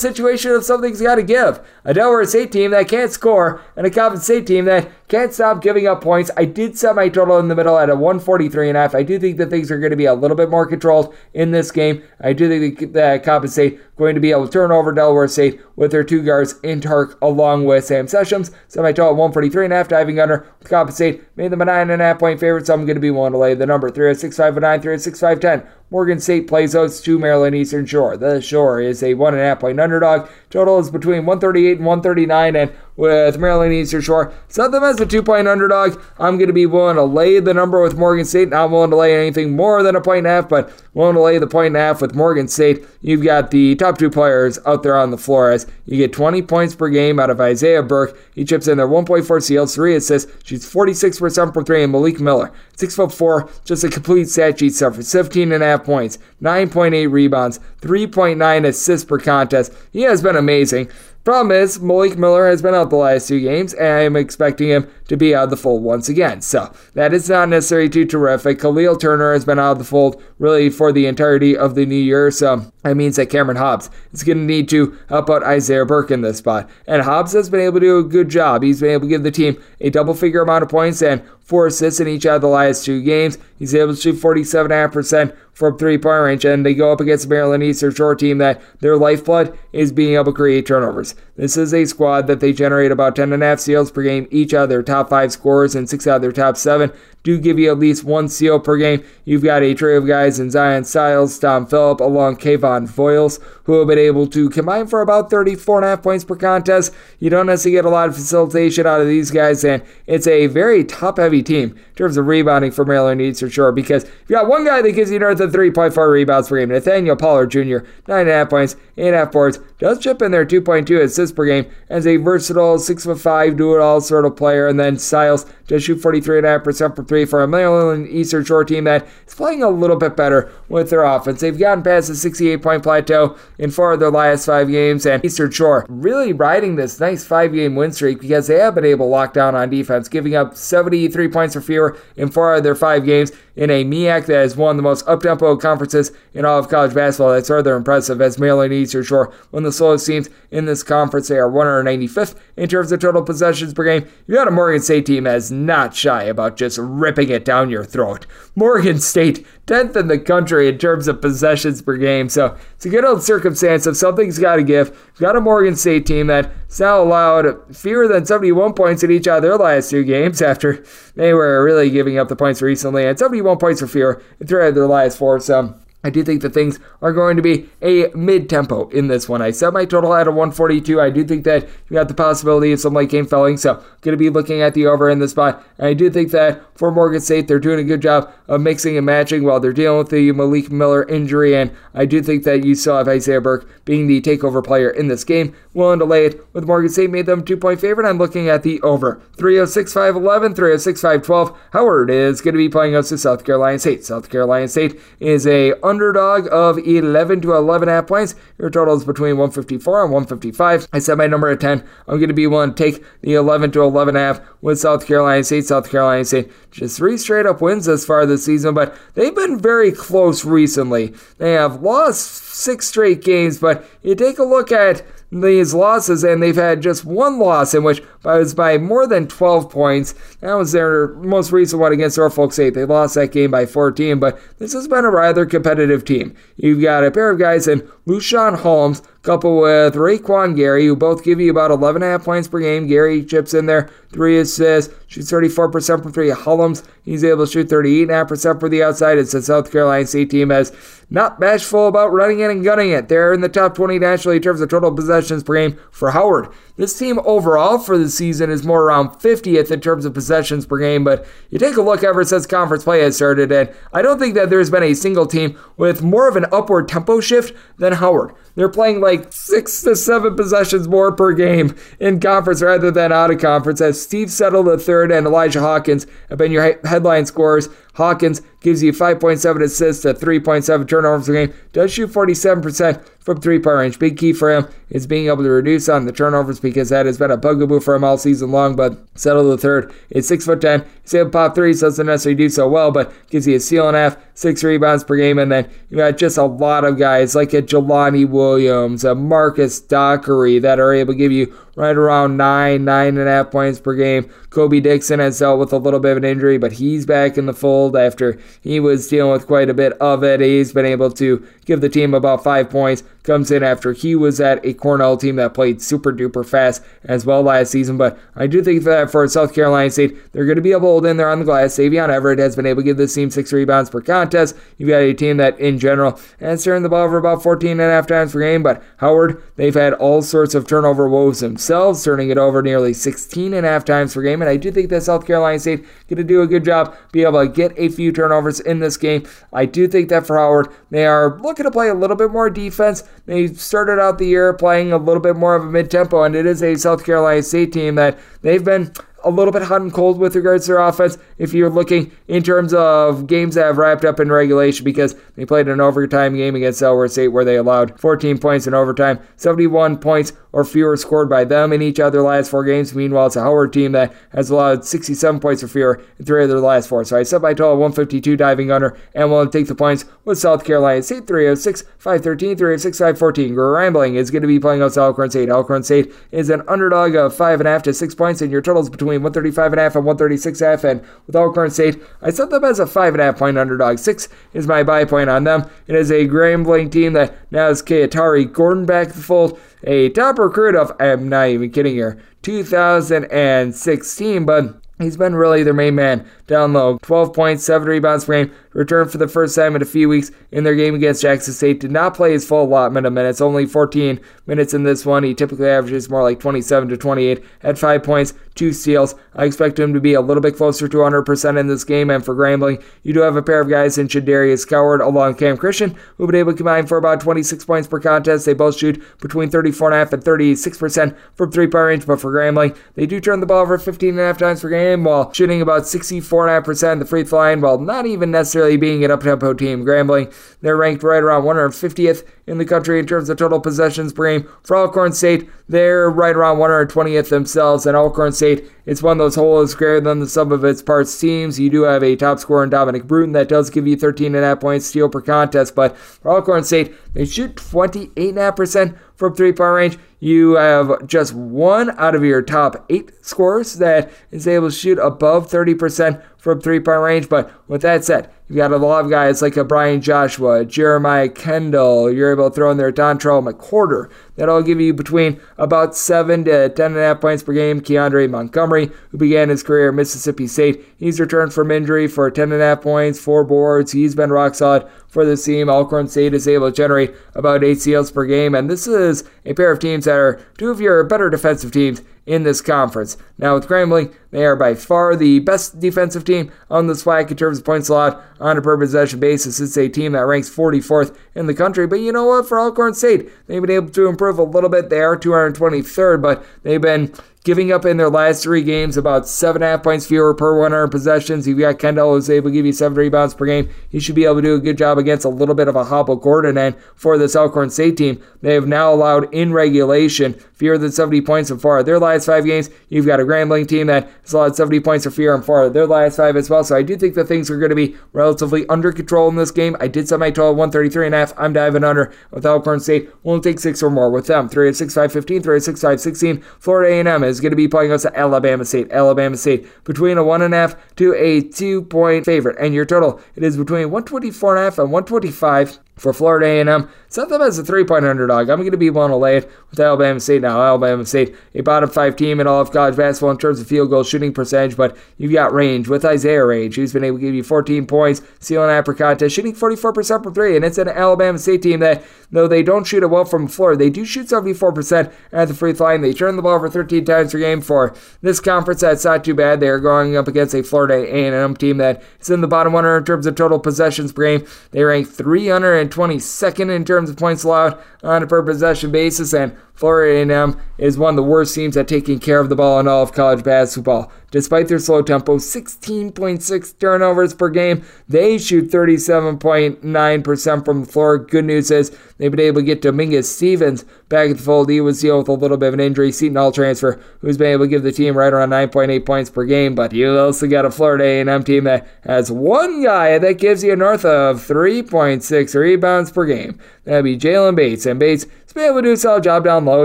situation of something's got to give. A Delaware State team that can't score, and a Coppin State team that can't stop giving up points. I did set my total in the middle at a 143 and a half. I do think that things are going to be a little bit more controlled in this game. I do think that Coppin State going to be able to turn over Delaware State with their two guards in Tarke along with Sam Sessions. So my total 143 and a half diving under. Coppin State made them a nine and a half point favorite, so I'm going to be willing to lay the number 306 509, 306 510. Morgan State plays host to Maryland Eastern Shore. The Shore is a one and a half point underdog. Total is between 138 and 139, and with Maryland Eastern Shore, set them as a two point underdog. I'm going to be willing to lay the number with Morgan State. Not willing to lay anything more than a point and a half, but willing to lay the point and a half with Morgan State. You've got the top two players out there on the floor as you get 20 points per game out of Isaiah Burke. He chips in there 1.4 steals, 3 assists, shoots 46% from 3, and Malik Miller, 6 foot 4, just a complete stat sheet stuff for 17 and a half points, 9.8 rebounds, 3.9 assists per contest. He has been amazing. Problem is, Malik Miller has been out the last two games, and I am expecting him to be out of the fold once again. So that is not necessarily too terrific. Khalil Turner has been out of the fold really for the entirety of the new year, so that means that Cameron Hobbs is going to need to help out Isaiah Burke in this spot. And Hobbs has been able to do a good job. He's been able to give the team a double figure amount of points and four assists in each of the last two games. He's able to shoot 47.5% from three point range, and they go up against the Maryland Eastern Shore team that their lifeblood is being able to create turnovers. This is a squad that they generate about 10.5 steals per game each out of their top five scorers and six out of their top seven do give you at least one seal per game. You've got a trio of guys in Zion Styles, Tom Phillip, along Kayvon Voyles, who have been able to combine for about 34.5 points per contest. You don't necessarily get a lot of facilitation out of these guys, and it's a very top heavy team in terms of rebounding for Maryland needs for sure, because you've got one guy that gives you north of 3.4 rebounds per game, Nathaniel Pollard Jr., 9.5 points, 8.5 boards, does chip in there 2.2 assists per game as a versatile 6'5 do it all sort of player, and then Styles does shoot 43.5% from three for a Maryland Eastern Shore team that is playing a little bit better with their offense. They've gotten past the 68 point plateau in four of their last five games, and Eastern Shore really riding this nice five game win streak because they have been able to lock down on defense, giving up 73 points or fewer in four of their five games in a MEAC that is one of the most up-tempo conferences in all of college basketball. That's rather impressive as Maryland Eastern Shore, of the slowest teams in this conference. They are 195th in terms of total possessions per game. You got a Morgan State team that is not shy about just ripping it down your throat. Morgan State, 10th in the country in terms of possessions per game. So it's a good old circumstance of something's got to give. We've got a Morgan State team that's now allowed fewer than 71 points in each of their last two games after they were really giving up the points recently. And 71 points or fewer in three of their last four. So I do think that things are going to be a mid tempo in this one. I set my total at a 142. I do think that you got the possibility of some late game felling, so going to be looking at the over in this spot. And I do think that for Morgan State, they're doing a good job of mixing and matching while they're dealing with the Malik Miller injury. And I do think that you still have Isaiah Burke being the takeover player in this game, willing to lay it with Morgan State, made them two point favorite. I'm looking at the over 306 511, 306 512. Howard is going to be playing us to South Carolina State. South Carolina State is a underdog of 11 to 11 half points. Your total is between 154 and 155. I set my number at 10. I'm going to be willing to take the 11 to 11 half with South Carolina State. South Carolina State just three straight up wins this far this season, but they've been very close recently. They have lost six straight games, but you take a look at these losses, and they've had just one loss in which was by more than 12 points. That was their most recent one against Norfolk State. They lost that game by 14, but this has been a rather competitive team. You've got a pair of guys in Lucian Holmes, coupled with uh, Raquan Gary, who both give you about 11.5 points per game. Gary chips in there, three assists, shoots 34% from three. Holmes, he's able to shoot 38.5% for the outside. It's a South Carolina State team has not bashful about running in and gunning it. They're in the top 20 nationally in terms of total possessions per game for Howard. This team overall for the season is more around 50th in terms of possessions per game, but you take a look ever since conference play has started, and I don't think that there's been a single team with more of an upward tempo shift than Howard. They're playing like six to seven possessions more per game in conference rather than out of conference, as Steve Settle III and Elijah Hawkins have been your headline scorers. Hawkins gives you 5.7 assists to 3.7 turnovers per game, does shoot 47% from three point range. Big key for him is being able to reduce on the turnovers because that has been a bugaboo for him all season long. But Settle the third is six foot ten. He's able to pop threes, doesn't necessarily do so well, but gives you a steal and a half, six rebounds per game, and then you got just a lot of guys like a Jelani Williams, a Marcus Dockery that are able to give you right around nine, nine and a half points per game. Kobe Dixon has dealt with a little bit of an injury, but he's back in the fold after he was dealing with quite a bit of it. He's been able to give the team about five points. Comes in after he was at a Cornell team that played super duper fast as well last season. But I do think that for South Carolina State, they're going to be able to hold in there on the glass. Savion Everett has been able to give this team six rebounds per contest. You've got a team that, in general, has turned the ball over about 14 and a half times per game. But Howard, they've had all sorts of turnover woes themselves, turning it over nearly 16 and a half times per game. And I do think that South Carolina State going to do a good job, be able to get a few turnovers in this game. I do think that for Howard, they are looking looking to play a little bit more defense. They started out the year playing a little bit more of a mid tempo, and it is a South Carolina State team that they've been a little bit hot and cold with regards to their offense if you're looking in terms of games that have wrapped up in regulation because they played an overtime game against Delaware State where they allowed 14 points in overtime, 71 points or fewer scored by them in each of their last four games. Meanwhile, it's a Howard team that has allowed 67 points or fewer in three of their last four. So I set my total 152 diving under and will take the points with South Carolina State 306, 513, 306, 514. Grambling is going to be playing out Alcorn State. Alcorn State is an underdog of 5.5 to 6 points, and your totals between 135.5 and 136.5. And with Alcorn State, I set them as a 5.5 point underdog. 6 is my buy point on them. It is a Grambling team that now has Carte'Are Gordon back the fold a top recruit of, I'm not even kidding here, 2016, but he's been really their main man down low. 12 points, 7 rebounds per game, returned for the first time in a few weeks in their game against Jackson State. Did not play his full allotment of minutes, only 14 minutes in this one. He typically averages more like 27 to 28. Had 5 points, 2 steals. I expect him to be a little bit closer to 100% in this game. And for Grambling, you do have a pair of guys in Shawndarius Cowart along Cam Christon who've been able to combine for about 26 points per contest. They both shoot between 34.5 and 36% from three point range, but for Grambling, they do turn the ball over 15.5 times per game while shooting about 64.5% the free throw line while not even necessarily being an up tempo team. Grambling, they're ranked right around 150th in the country in terms of total possessions per game. For Alcorn State, they're right around 120th themselves, and Alcorn State it's one of those holes greater than the sum of its parts teams. You do have a top scorer in Dominic Brewton that does give you 13.5 points steal per contest, but for Alcorn State, they shoot 28.5% from three point range. You have just one out of your top eight scorers that is able to shoot above 30% from three point range. But with that said, you've got a lot of guys like a Byron Joshua, Jeremiah Kendall. You're able to throw in there Dontrell McQuarter. That'll give you between about 7 to 10.5 points per game. Keandre Montgomery, who began his career at Mississippi State, he's returned from injury for 10.5 points, 4 boards. He's been rock solid for the team. Alcorn State is able to generate about 8 steals per game, and this is a pair of teams that are two of your better defensive teams in this conference. Now, with Grambling, they are by far the best defensive team on the SWAC in terms of points allowed on a per possession basis. It's a team that ranks 44th in the country. But you know what? For Alcorn State, they've been able to improve a little bit. They are 223rd, but they've been giving up in their last three games about seven and a half points fewer per 100 possessions. You've got Kendall who's able to give you seven rebounds per game. He should be able to do a good job against a little bit of a hobble Gordon. And for this Alcorn State team, they have now allowed in regulation fewer than 70 points so far. Their last five games, you've got a Grambling team that has allowed 70 points or fewer in four their last five as well. So I do think that things are going to be relatively under control in this game. I did set my total 133 and a half. I'm diving under with Alcorn State. Won't take six or more with them. 3 at 6, 5, 15, 3 at 6, 5, 16. Florida A&M is going to be playing us at Alabama State. Alabama State between a one and a half to a two point favorite. And your total, it is between 124 and a half and 125 for Florida A&M. Set them as a three-point underdog. I'm going to be one to lay it with Alabama State now. Alabama State, a bottom five team in all of college basketball in terms of field goal shooting percentage, but you've got range with Isaiah Range, who's been able to give you 14 points, stealing after contest, shooting 44% from three, and it's an Alabama State team that, though they don't shoot it well from the floor, they do shoot 74% at the free throw line. They turn the ball over 13 times per game for this conference. That's not too bad. They are going up against a Florida A&M team that is in the bottom one in terms of total possessions per game. They rank 300 22nd in terms of points allowed, on a per possession basis, and Florida A&M is one of the worst teams at taking care of the ball in all of college basketball. Despite their slow tempo, 16.6 turnovers per game, they shoot 37.9% from the floor. Good news is they've been able to get Dominguez Stevens back at the fold. He was dealing with a little bit of an injury. Seton Hall transfer, who's been able to give the team right around 9.8 points per game. But you also got a Florida A&M team that has one guy that gives you north of 3.6 rebounds per game. That'd be Jalen Bates, and Bates has been able to do a solid job down low.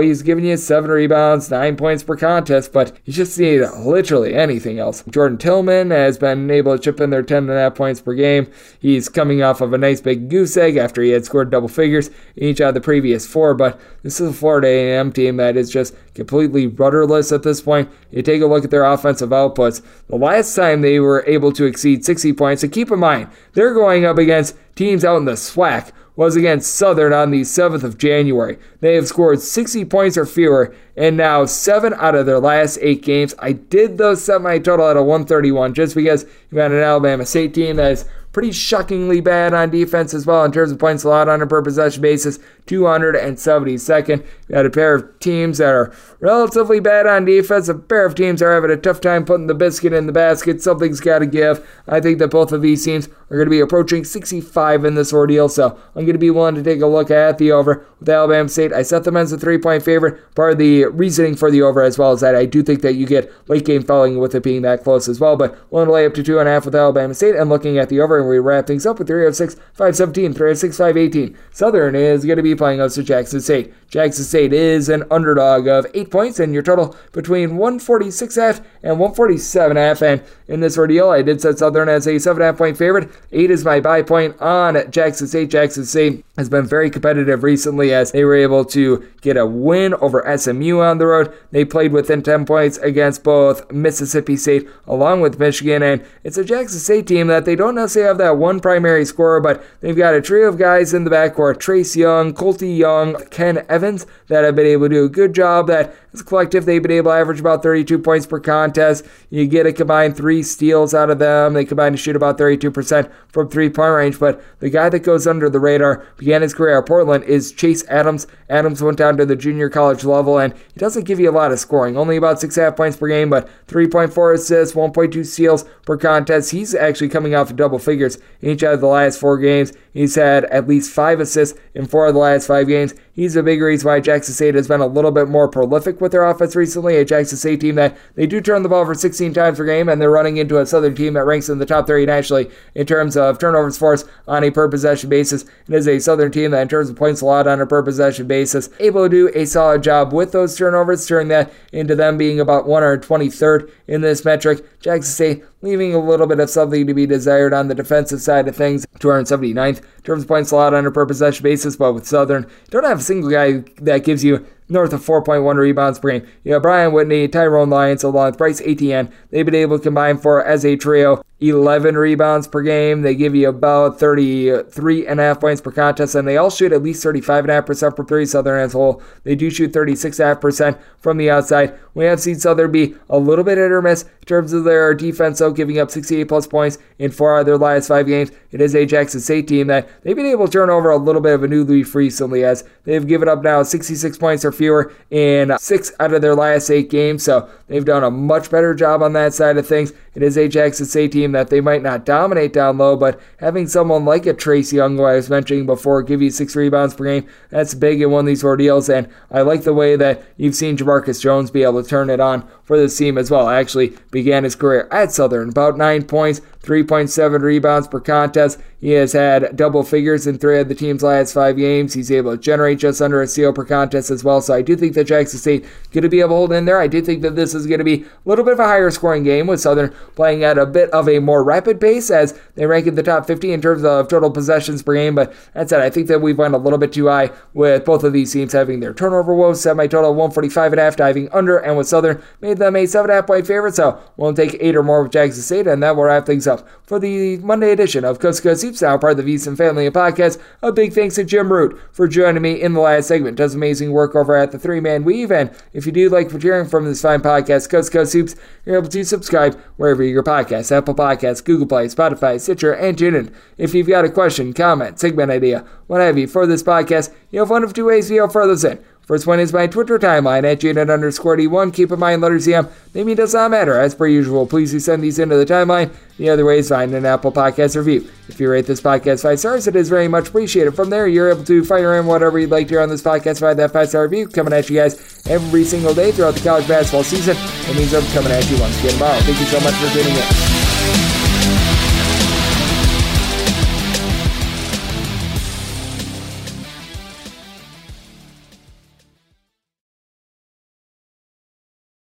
He's giving you seven rebounds, nine points per contest, but you just need literally anything else. Jordan Tillman has been able to chip in their 10.5 points per game. He's coming off of a nice big goose egg after he had scored double figures in each of the previous four, but this is a Florida A&M team that is just completely rudderless at this point. You take a look at their offensive outputs. The last time they were able to exceed 60 points, and keep in mind, they're going up against teams out in the SWAC was against Southern on the 7th of January. They have scored 60 points or fewer and now seven out of their last eight games. I did though set my total at a 131 just because you've got an Alabama State team that is pretty shockingly bad on defense as well in terms of points allowed on a per possession basis, 272nd. You got a pair of teams that are relatively bad on defense, a pair of teams are having a tough time putting the biscuit in the basket. Something's got to give. I think that both of these teams are going to be approaching 65 in this ordeal, so I'm going to be willing to take a look at the over with Alabama State. I set them as a three point favorite. Part of the reasoning for the over as well is that I do think that you get late game fouling with it being that close as well, but willing to lay up to two and a half with Alabama State and looking at the over, and we wrap things up with 306 517, 306 518. Southern is going to be playing us to Jackson State. Jackson State is an underdog of eight points, and your total between 146 half and 147 half. And in this ordeal, I did set Southern as a seven half point favorite. Eight is my buy point on Jackson State. Jackson State has been very competitive recently as they were able to get a win over SMU on the road. They played within 10 points against both Mississippi State along with Michigan, and it's a Jackson State team that they don't necessarily have that one primary scorer, but they've got a trio of guys in the backcourt Trace Young, Coltie Young, Ken Evans that have been able to do a good job. That as a collective, they've been able to average about 32 points per contest. You get a combined three steals out of them. They combine to shoot about 32% from three point range, but the guy that goes under the radar began his career at Portland is Chase Adams. Adams went down to the junior college level, and he doesn't give you a lot of scoring, only about six half points per game, but 3.4 assists, 1.2 steals per contest. He's actually coming off of double figures each out of the last four games. He's had at least five assists in four of the last five games. He's a big reason why Jackson State has been a little bit more prolific with their offense recently. A Jackson State team that they do turn the ball over 16 times per game, and they're running into a Southern team that ranks in the top 30 nationally in terms of turnovers forced on a per possession basis. It is a Southern team that, in terms of points allowed on a per possession basis, able to do a solid job with those turnovers, turning that into them being about 123rd in this metric. Jackson State leaving a little bit of something to be desired on the defensive side of things. 279th in terms points allowed on a per possession basis, but with Southern, don't have a single guy that gives you north of 4.1 rebounds per game. You have Brion Whitley, Tyrone Lyons, along with Bryce Etienne. They've been able to combine for, as a trio, 11 rebounds per game. They give you about 33 and a half points per contest, and they all shoot at least 35.5% from three. Southern as a whole, they do shoot 36.5% from the outside. We have seen Southern be a little bit hit or miss in terms of their defense, though, giving up 68 plus points in four out of their last five games. It is a Jackson State team that they've been able to turn over a little bit of a new leaf recently, as they've given up now 66 points or fewer in six out of their last eight games. So they've done a much better job on that side of things. It is a Jackson State team that they might not dominate down low, but having someone like a Trace Young, who I was mentioning before, give you six rebounds per game, that's big in one of these ordeals. And I like the way that you've seen Jamarcus Jones be able to turn it on for this team as well. Actually began his career at Southern, about nine points, 3.7 rebounds per contest. He has had double figures in three of the team's last five games. He's able to generate just under a steal per contest as well. So I do think that Jackson State going to be able to hold in there. I do think that this is going to be a little bit of a higher scoring game with Southern playing at a bit of a more rapid pace as they rank in the top 50 in terms of total possessions per game. But that said, I think that we've went a little bit too high with both of these teams having their turnover woes set my total 145 and a half diving under, and with Southern made them a seven and a half point favorite. So we'll take eight or more with Jackson State, and that will wrap things up for the Monday edition of Coast to Coast Hoops, now part of the VSiN Family Podcast. A big thanks to Jim Root for joining me in the last segment. Does amazing work over at the Three Man Weave, and if you do like what you're hearing from this fine podcast, Coast Coast Hoops, you're able to subscribe wherever your podcasts, Apple Podcasts, Google Play, Spotify, Stitcher, and TuneIn. If you've got a question, comment, segment idea, what have you for this podcast, you have one of two ways to help further this in. First one is my Twitter timeline at Janet underscore D1. Keep in mind, letters EM. Maybe it does not matter. As per usual, please do send these into the timeline. The other way is find an Apple Podcast review. If you rate this podcast five stars, it is very much appreciated. From there, you're able to fire in whatever you'd like to hear on this podcast. Find that five star review coming at you guys every single day throughout the college basketball season. It means I'm coming at you once again tomorrow. Thank you so much for tuning in.